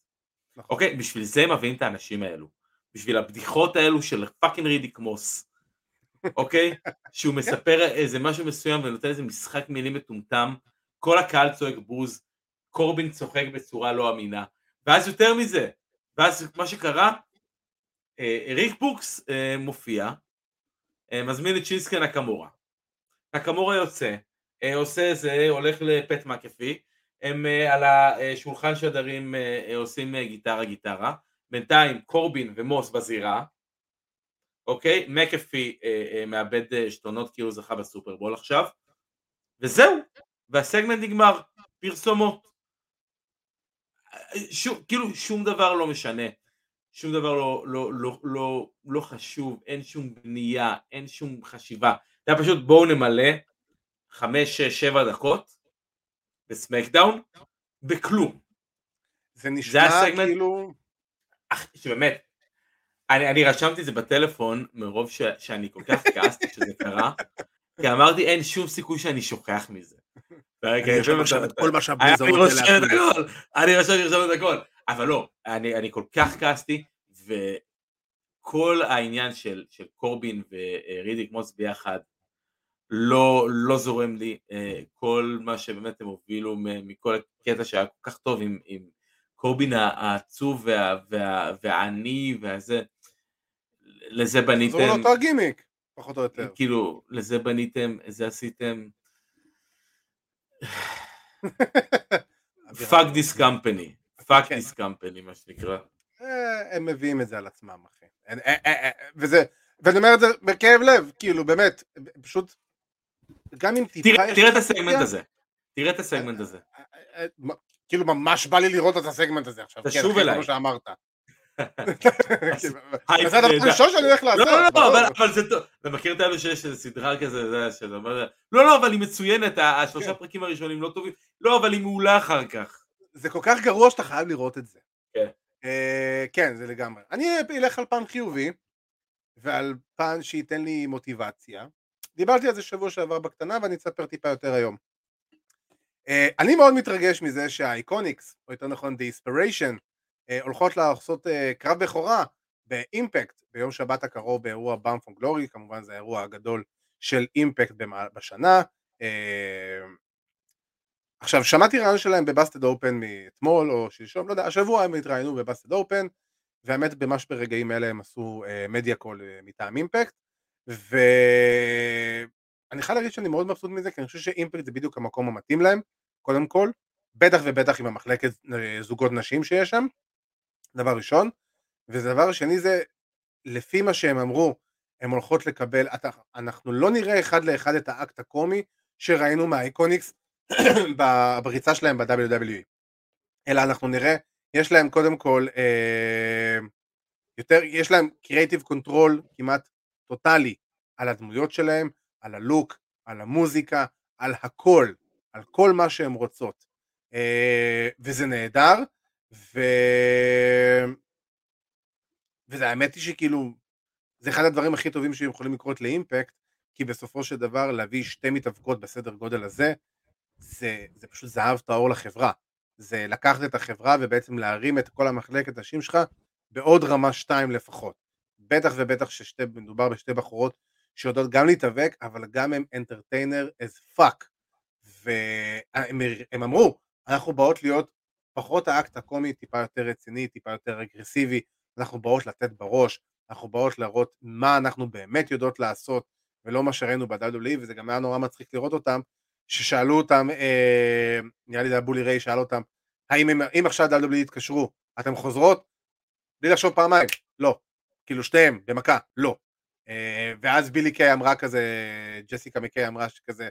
נכון. אוקיי, בשביל זה מביאים את האנשים האלו. בשביל הבדיחות האלו של fucking רידיק מוס. אוקיי? שהוא מספר איזה משהו מסוים ונותן איזה משחק מילים מטומטם, כל הקהל צועק בוז, קורבין צוחק בצורה לא אמינה, ואז יותר מזה, ואז מה שקרה, אה, ריק בוקס אה, מופיע, אה, מזמין את שינסקה נקמורה. נקמורה יוצא, אה, עושה איזה, הולך לפאט מקאפי, הם אה, על השולחן שדרים אה, אה, עושים גיטרה גיטרה, בינתיים קורבין ומוס בזירה, אוקיי? מקפי אה, אה, מאבד אה, שתונות כי הוא זכה בסופרבול עכשיו, וזהו, והסגמנט נגמר, פרסומות. אה, שום, כאילו שום דבר לא משנה, שום דבר לא, לא, לא, לא, לא חשוב, אין שום בנייה, אין שום חשיבה. זה היה פשוט בואו נמלא חמש, שש, שבע דקות בסמקדאון, בכלום. זה נשמע הסגמנט? כאילו... שבאמת, אני, אני רשמתי את זה בטלפון מרוב ש, שאני כל כך כעסתי שזה קרה, כי אמרתי אין שום סיכוי שאני שוכח מזה. אני רושם עכשיו את כל מה אני שהבריזון רוצה רושם את. הכל, אני רושם את הכל, אבל לא, אני, אני כל כך כעסתי, וכל העניין של, של קורבין ורידיק מוס ביחד, לא, לא זורם לי, אה, כל מה שבאמת הם הובילו מכל הקטע שהיה כל כך טוב עם, עם קורבין העצוב וה, וה, והעני והזה, לזה בניתם, לאותו הגימיק, פחות או יותר. כאילו, לזה בניתם, זה עשיתם, fuck this company, fuck כן. this company מה שנקרא. אה, הם מביאים את זה על עצמם, אחי. אה, אה, וזה, ואני אומר את זה בכאב לב, כאילו, באמת, פשוט, גם אם טיפה... תראה את הסגמנט הזה. תראה את הסגמנט הזה. כאילו, ממש בא לי לראות את הסגמנט הזה עכשיו. כן, תשוב אחרי אליי. כל מה שאמרת. היי, זה הדבר. הראשון שאני הולך לא, לעשות. לא, לא, ברור. אבל- זה טוב. אתה מכיר את האלו שיש איזה סדרה כזה, זה, של לא, לא, אבל היא מצוינת, השלושה כן. פרקים הראשונים לא טובים. לא, אבל היא מעולה אחר כך. זה כל כך גרוע שאתה חייב לראות את זה. כן. אה, כן, זה לגמרי. אני אלך על פן חיובי, ועל פן שייתן לי מוטיבציה. דיברתי על זה שבוע שעבר בקטנה, ואני אספר טיפה יותר היום. אה, אני מאוד מתרגש מזה שהאיקוניקס, או יותר נכון The Inspiration, אה, הולכות לעשות אה, קרב בכורה באימפקט ביום שבת הקרוב באירוע באם פון גלורי, כמובן זה האירוע הגדול של אימפקט בשנה. עכשיו שמעתי ראיון שלהם ב Busted Open מאתמול או שלשום, לא יודע, השבוע הם התראיינו ב Busted Open, והאמת ממש ברגעים אלה הם עשו media call מטעם Impact, ואני חייב להגיד שאני מאוד מבסוט מזה, כי אני חושב ש Impact זה בדיוק המקום המתאים להם, קודם כל, בטח ובטח עם המחלקת אה, זוגות נשים שיש שם, דבר ראשון, ודבר שני זה, לפי מה שהם אמרו, הן הולכות לקבל, אתה, אנחנו לא נראה אחד לאחד את האקט הקומי שראינו מה IIconics בריצה שלהם ב-WWE, אלא אנחנו נראה, יש להם קודם כל, אה, יותר, יש להם creative control כמעט טוטאלי על הדמויות שלהם, על הלוק, על המוזיקה, על הכל, על כל מה שהן רוצות. אה, וזה נהדר, ו... וזה האמת היא שכאילו, זה אחד הדברים הכי טובים שיכולים לקרות לאימפקט, כי בסופו של דבר להביא שתי מתאבקות בסדר גודל הזה, זה, זה פשוט זהב טהור לחברה. זה לקחת את החברה ובעצם להרים את כל המחלקת נשים שלך בעוד רמה שתיים לפחות. בטח ובטח שמדובר בשתי בחורות שיודעות גם להתאבק, אבל גם הם entertainer as fuck. והם הם אמרו, אנחנו באות להיות פחות האקט הקומי, טיפה יותר רציני, טיפה יותר אגרסיבי, אנחנו באות לתת בראש, אנחנו באות להראות מה אנחנו באמת יודעות לעשות, ולא מה שראינו ב-WWE, וזה גם היה נורא מצחיק לראות אותם, ששאלו אותם, אה, נראה לי זה היה בולי ריי, שאל אותם, האם הם, אם עכשיו WWE יתקשרו, אתם חוזרות? בלי לחשוב פעמיים, לא. כאילו שתיהם, במכה, לא. אה, ואז בילי קיי אמרה כזה, ג'סיקה מקיי אמרה שכזה,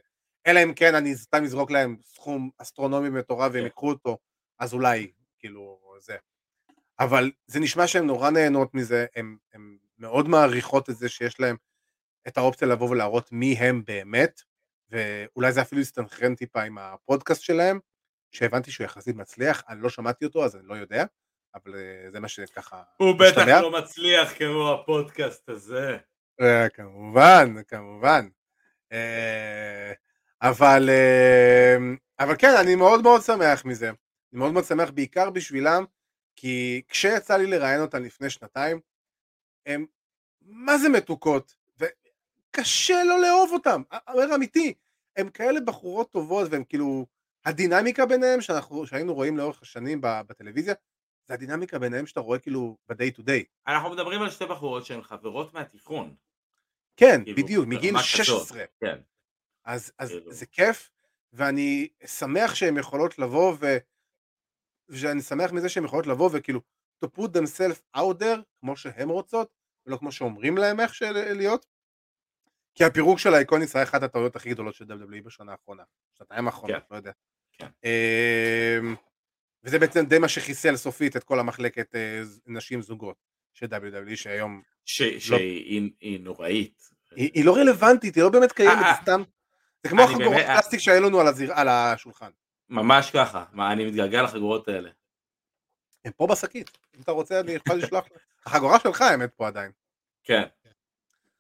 אלא אם כן אני סתם אזרוק להם סכום אסטרונומי מטורף והם כן. ייקחו אותו, אז אולי, כאילו, זה. אבל זה נשמע שהן נורא נהנות מזה, הן מאוד מעריכות את זה שיש להם את האופציה לבוא ולהראות מי הם באמת, ואולי זה אפילו יסתנכרן טיפה עם הפודקאסט שלהם, שהבנתי שהוא יחסית מצליח, אני לא שמעתי אותו אז אני לא יודע, אבל אה, זה מה שככה הוא בטח משתמע. לא מצליח כמו הפודקאסט הזה. אה, כמובן, כמובן. אה, אבל, אה, אבל כן, אני מאוד מאוד שמח מזה. אני מאוד מאוד שמח בעיקר בשבילם, כי כשיצא לי לראיין אותם לפני שנתיים, הם מה זה מתוקות, וקשה לא לאהוב אותם, אומר אמיתי, הם כאלה בחורות טובות, והם כאילו, הדינמיקה ביניהם שאנחנו, שהיינו רואים לאורך השנים בטלוויזיה, זה הדינמיקה ביניהם שאתה רואה כאילו ב-day to day. אנחנו מדברים על שתי בחורות שהן חברות מהתיכון. כן, כאילו, בדיוק, מגיל ברמה כזאת. 16. כן. אז, אז כאילו. זה כיף, ואני שמח שהן יכולות לבוא, ו... ושאני שמח מזה שהן יכולות לבוא וכאילו, to put themselves out there, כמו שהן רוצות, ולא כמו שאומרים להם איך של... להיות. כי הפירוק של האיקוניס היה אחת הטעויות הכי גדולות של WWE בשנה האחרונה, שנתיים האחרונות, כן. לא יודע. כן. וזה בעצם די מה שחיסל סופית את כל המחלקת אה, נשים זוגות של WWE, שהיום ש- שהיא היא נוראית. היא, היא לא רלוונטית, היא לא באמת קיימת, אה, זה סתם... זה כמו החגורות באמת- פלסטיק שהיו לנו על, הזיר, על השולחן. ממש ככה. מה, אני מתגעגע לחגורות האלה. הם פה בשקית, אם אתה רוצה אני יכול לשלוח. החגורה שלך האמת פה עדיין. כן.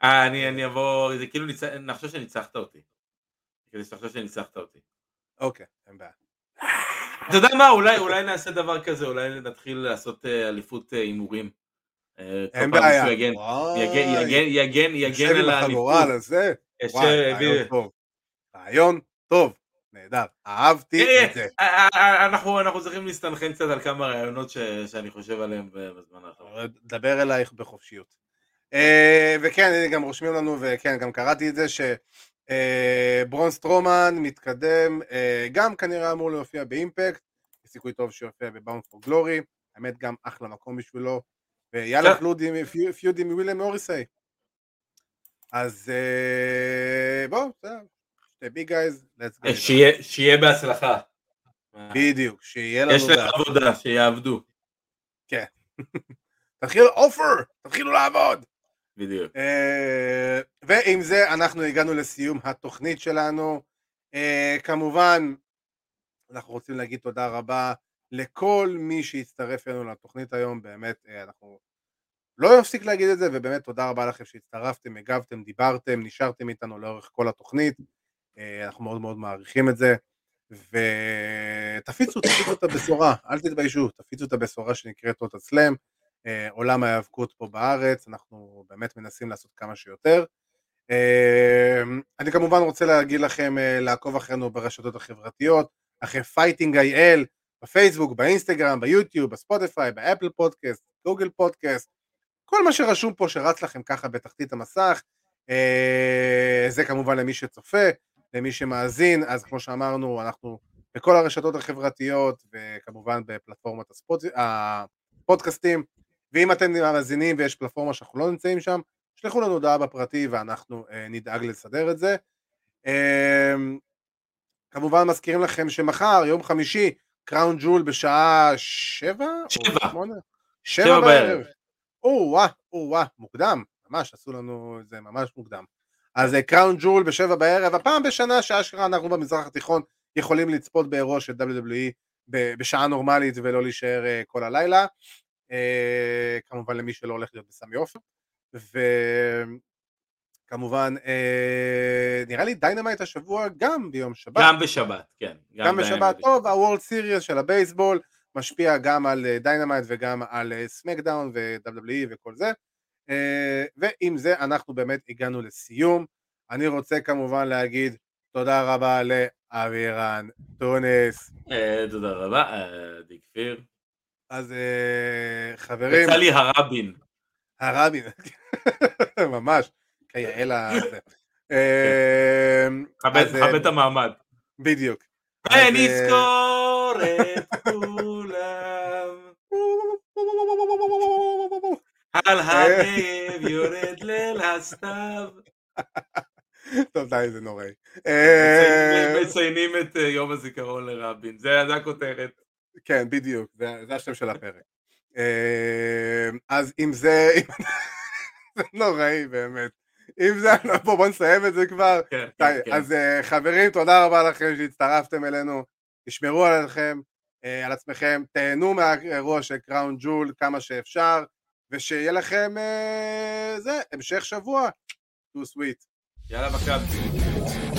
אה, אני אבוא, זה כאילו, חושב שניצחת אותי. אני חושב שניצחת אותי. אוקיי, אין בעיה. אתה יודע מה, אולי אולי נעשה דבר כזה, אולי נתחיל לעשות אה, אליפות אה, הימורים. אה, אין בעיה. יגן- יגן- יגן- יגן על האליפות. רעיון טוב. נהדר. אהבתי אה, את זה. אנחנו צריכים להסתנכרן קצת על כמה רעיונות ש- שאני חושב עליהם בזמן האחרון. דבר אלייך בחופשיות. וכן, גם רושמים לנו, וכן, גם קראתי את זה, שבראון סטרומן מתקדם, אה, גם כנראה אמור להופיע ב Impact, יש סיכוי טוב שיופיע ב Bound for Glory, האמת גם אחלה מקום בשבילו, ויאללה כן. feud עם- feud עם וויליאם מוריסי. אז אה, בואו. שתי big guys, let's go. אה, שיהיה- בהצלחה. בדיוק, שיהיה לנו... יש להם. עבודה, שיעבדו. תתחילו אופר, תתחילו לעבוד. בדיוק. אה, ועם זה אנחנו הגענו לסיום התוכנית שלנו. אה, כמובן, אנחנו רוצים להגיד תודה רבה לכל מי שהצטרף אלינו לתוכנית היום, באמת, אה, אנחנו לא נפסיק להגיד את זה, ובאמת תודה רבה לכם שהצטרפתם, הגבתם, דיברתם, נשארתם איתנו לאורך כל התוכנית, אנחנו מאוד מאוד מעריכים את זה, ותפיצו, תפיצו את הבשורה, אל תתביישו, תפיצו את הבשורה שנקראת אות אצלם, אה, עולם ההיאבקות פה בארץ, אנחנו באמת מנסים לעשות כמה שיותר. אה, אני כמובן רוצה להגיד לכם אה, לעקוב אחרינו ברשתות החברתיות, אחרי Fighting IL, בפייסבוק, באינסטגרם, ביוטיוב, בספוטיפיי, ב Apple Podcast, Google Podcast, כל מה שרשום פה שרץ לכם ככה בתחתית המסך, אה, זה כמובן למי שצופה, למי שמאזין, אז כמו שאמרנו, אנחנו בכל הרשתות החברתיות, וכמובן בפלטפורמת הספוט... הפודקאסטים, ואם אתם מאזינים ויש פלטפורמה שאנחנו לא נמצאים שם, שלחו לנו הודעה בפרטי ואנחנו אה, נדאג לסדר את זה. אה, כמובן מזכירים לכם שמחר, יום חמישי, קראון ג'ול בשעה שבע? שבע. שמונה? שבע שבע בערב. או-אה, או-אה, מוקדם, ממש, עשו לנו את זה ממש מוקדם. אז קראון ג'ול בשבע בערב, הפעם בשנה שאשכרה אנחנו במזרח התיכון יכולים לצפות באירוע של WWE בשעה נורמלית ולא להישאר אה, כל הלילה. אה, כמובן למי שלא הולך להיות בסמי עופר. וכמובן, אה, נראה לי Dynamite השבוע גם ביום שבת. גם בשבת, כן. גם דיין בשבת, טוב, ה World Series של הבייסבול משפיע גם על אה, Dynamite וגם על SmackDown ו-WWE וכל זה. ועם זה אנחנו באמת הגענו לסיום. אני רוצה כמובן להגיד תודה רבה לאבירן טונס. תודה רבה, עדי כפיר. אז אה, חברים, יצא לי הרבין. הרבין, ממש, כיאה לזה. אה, כבד את המעמד. בדיוק. אז, אה, ונזכור את כולם. על הנגב יורד ליל הסתיו. טוב, די, זה נוראי. מציינים את אה, יום הזיכרון לרבין, זה הכותרת. כן, בדיוק, זה זה השם של הפרק. אה, אז אם זה... זה נוראי באמת. אם זה... בוא בוא נסיים את זה כבר. כן, כן, כן. אז אה, חברים, תודה רבה לכם שהצטרפתם אלינו. תשמרו עליכם, אה, על עצמכם, תהנו מהאירוע של קראון ג'ול כמה שאפשר, ושיהיה לכם אה, זה, המשך שבוע. טו סוויט. יאללה מכבי.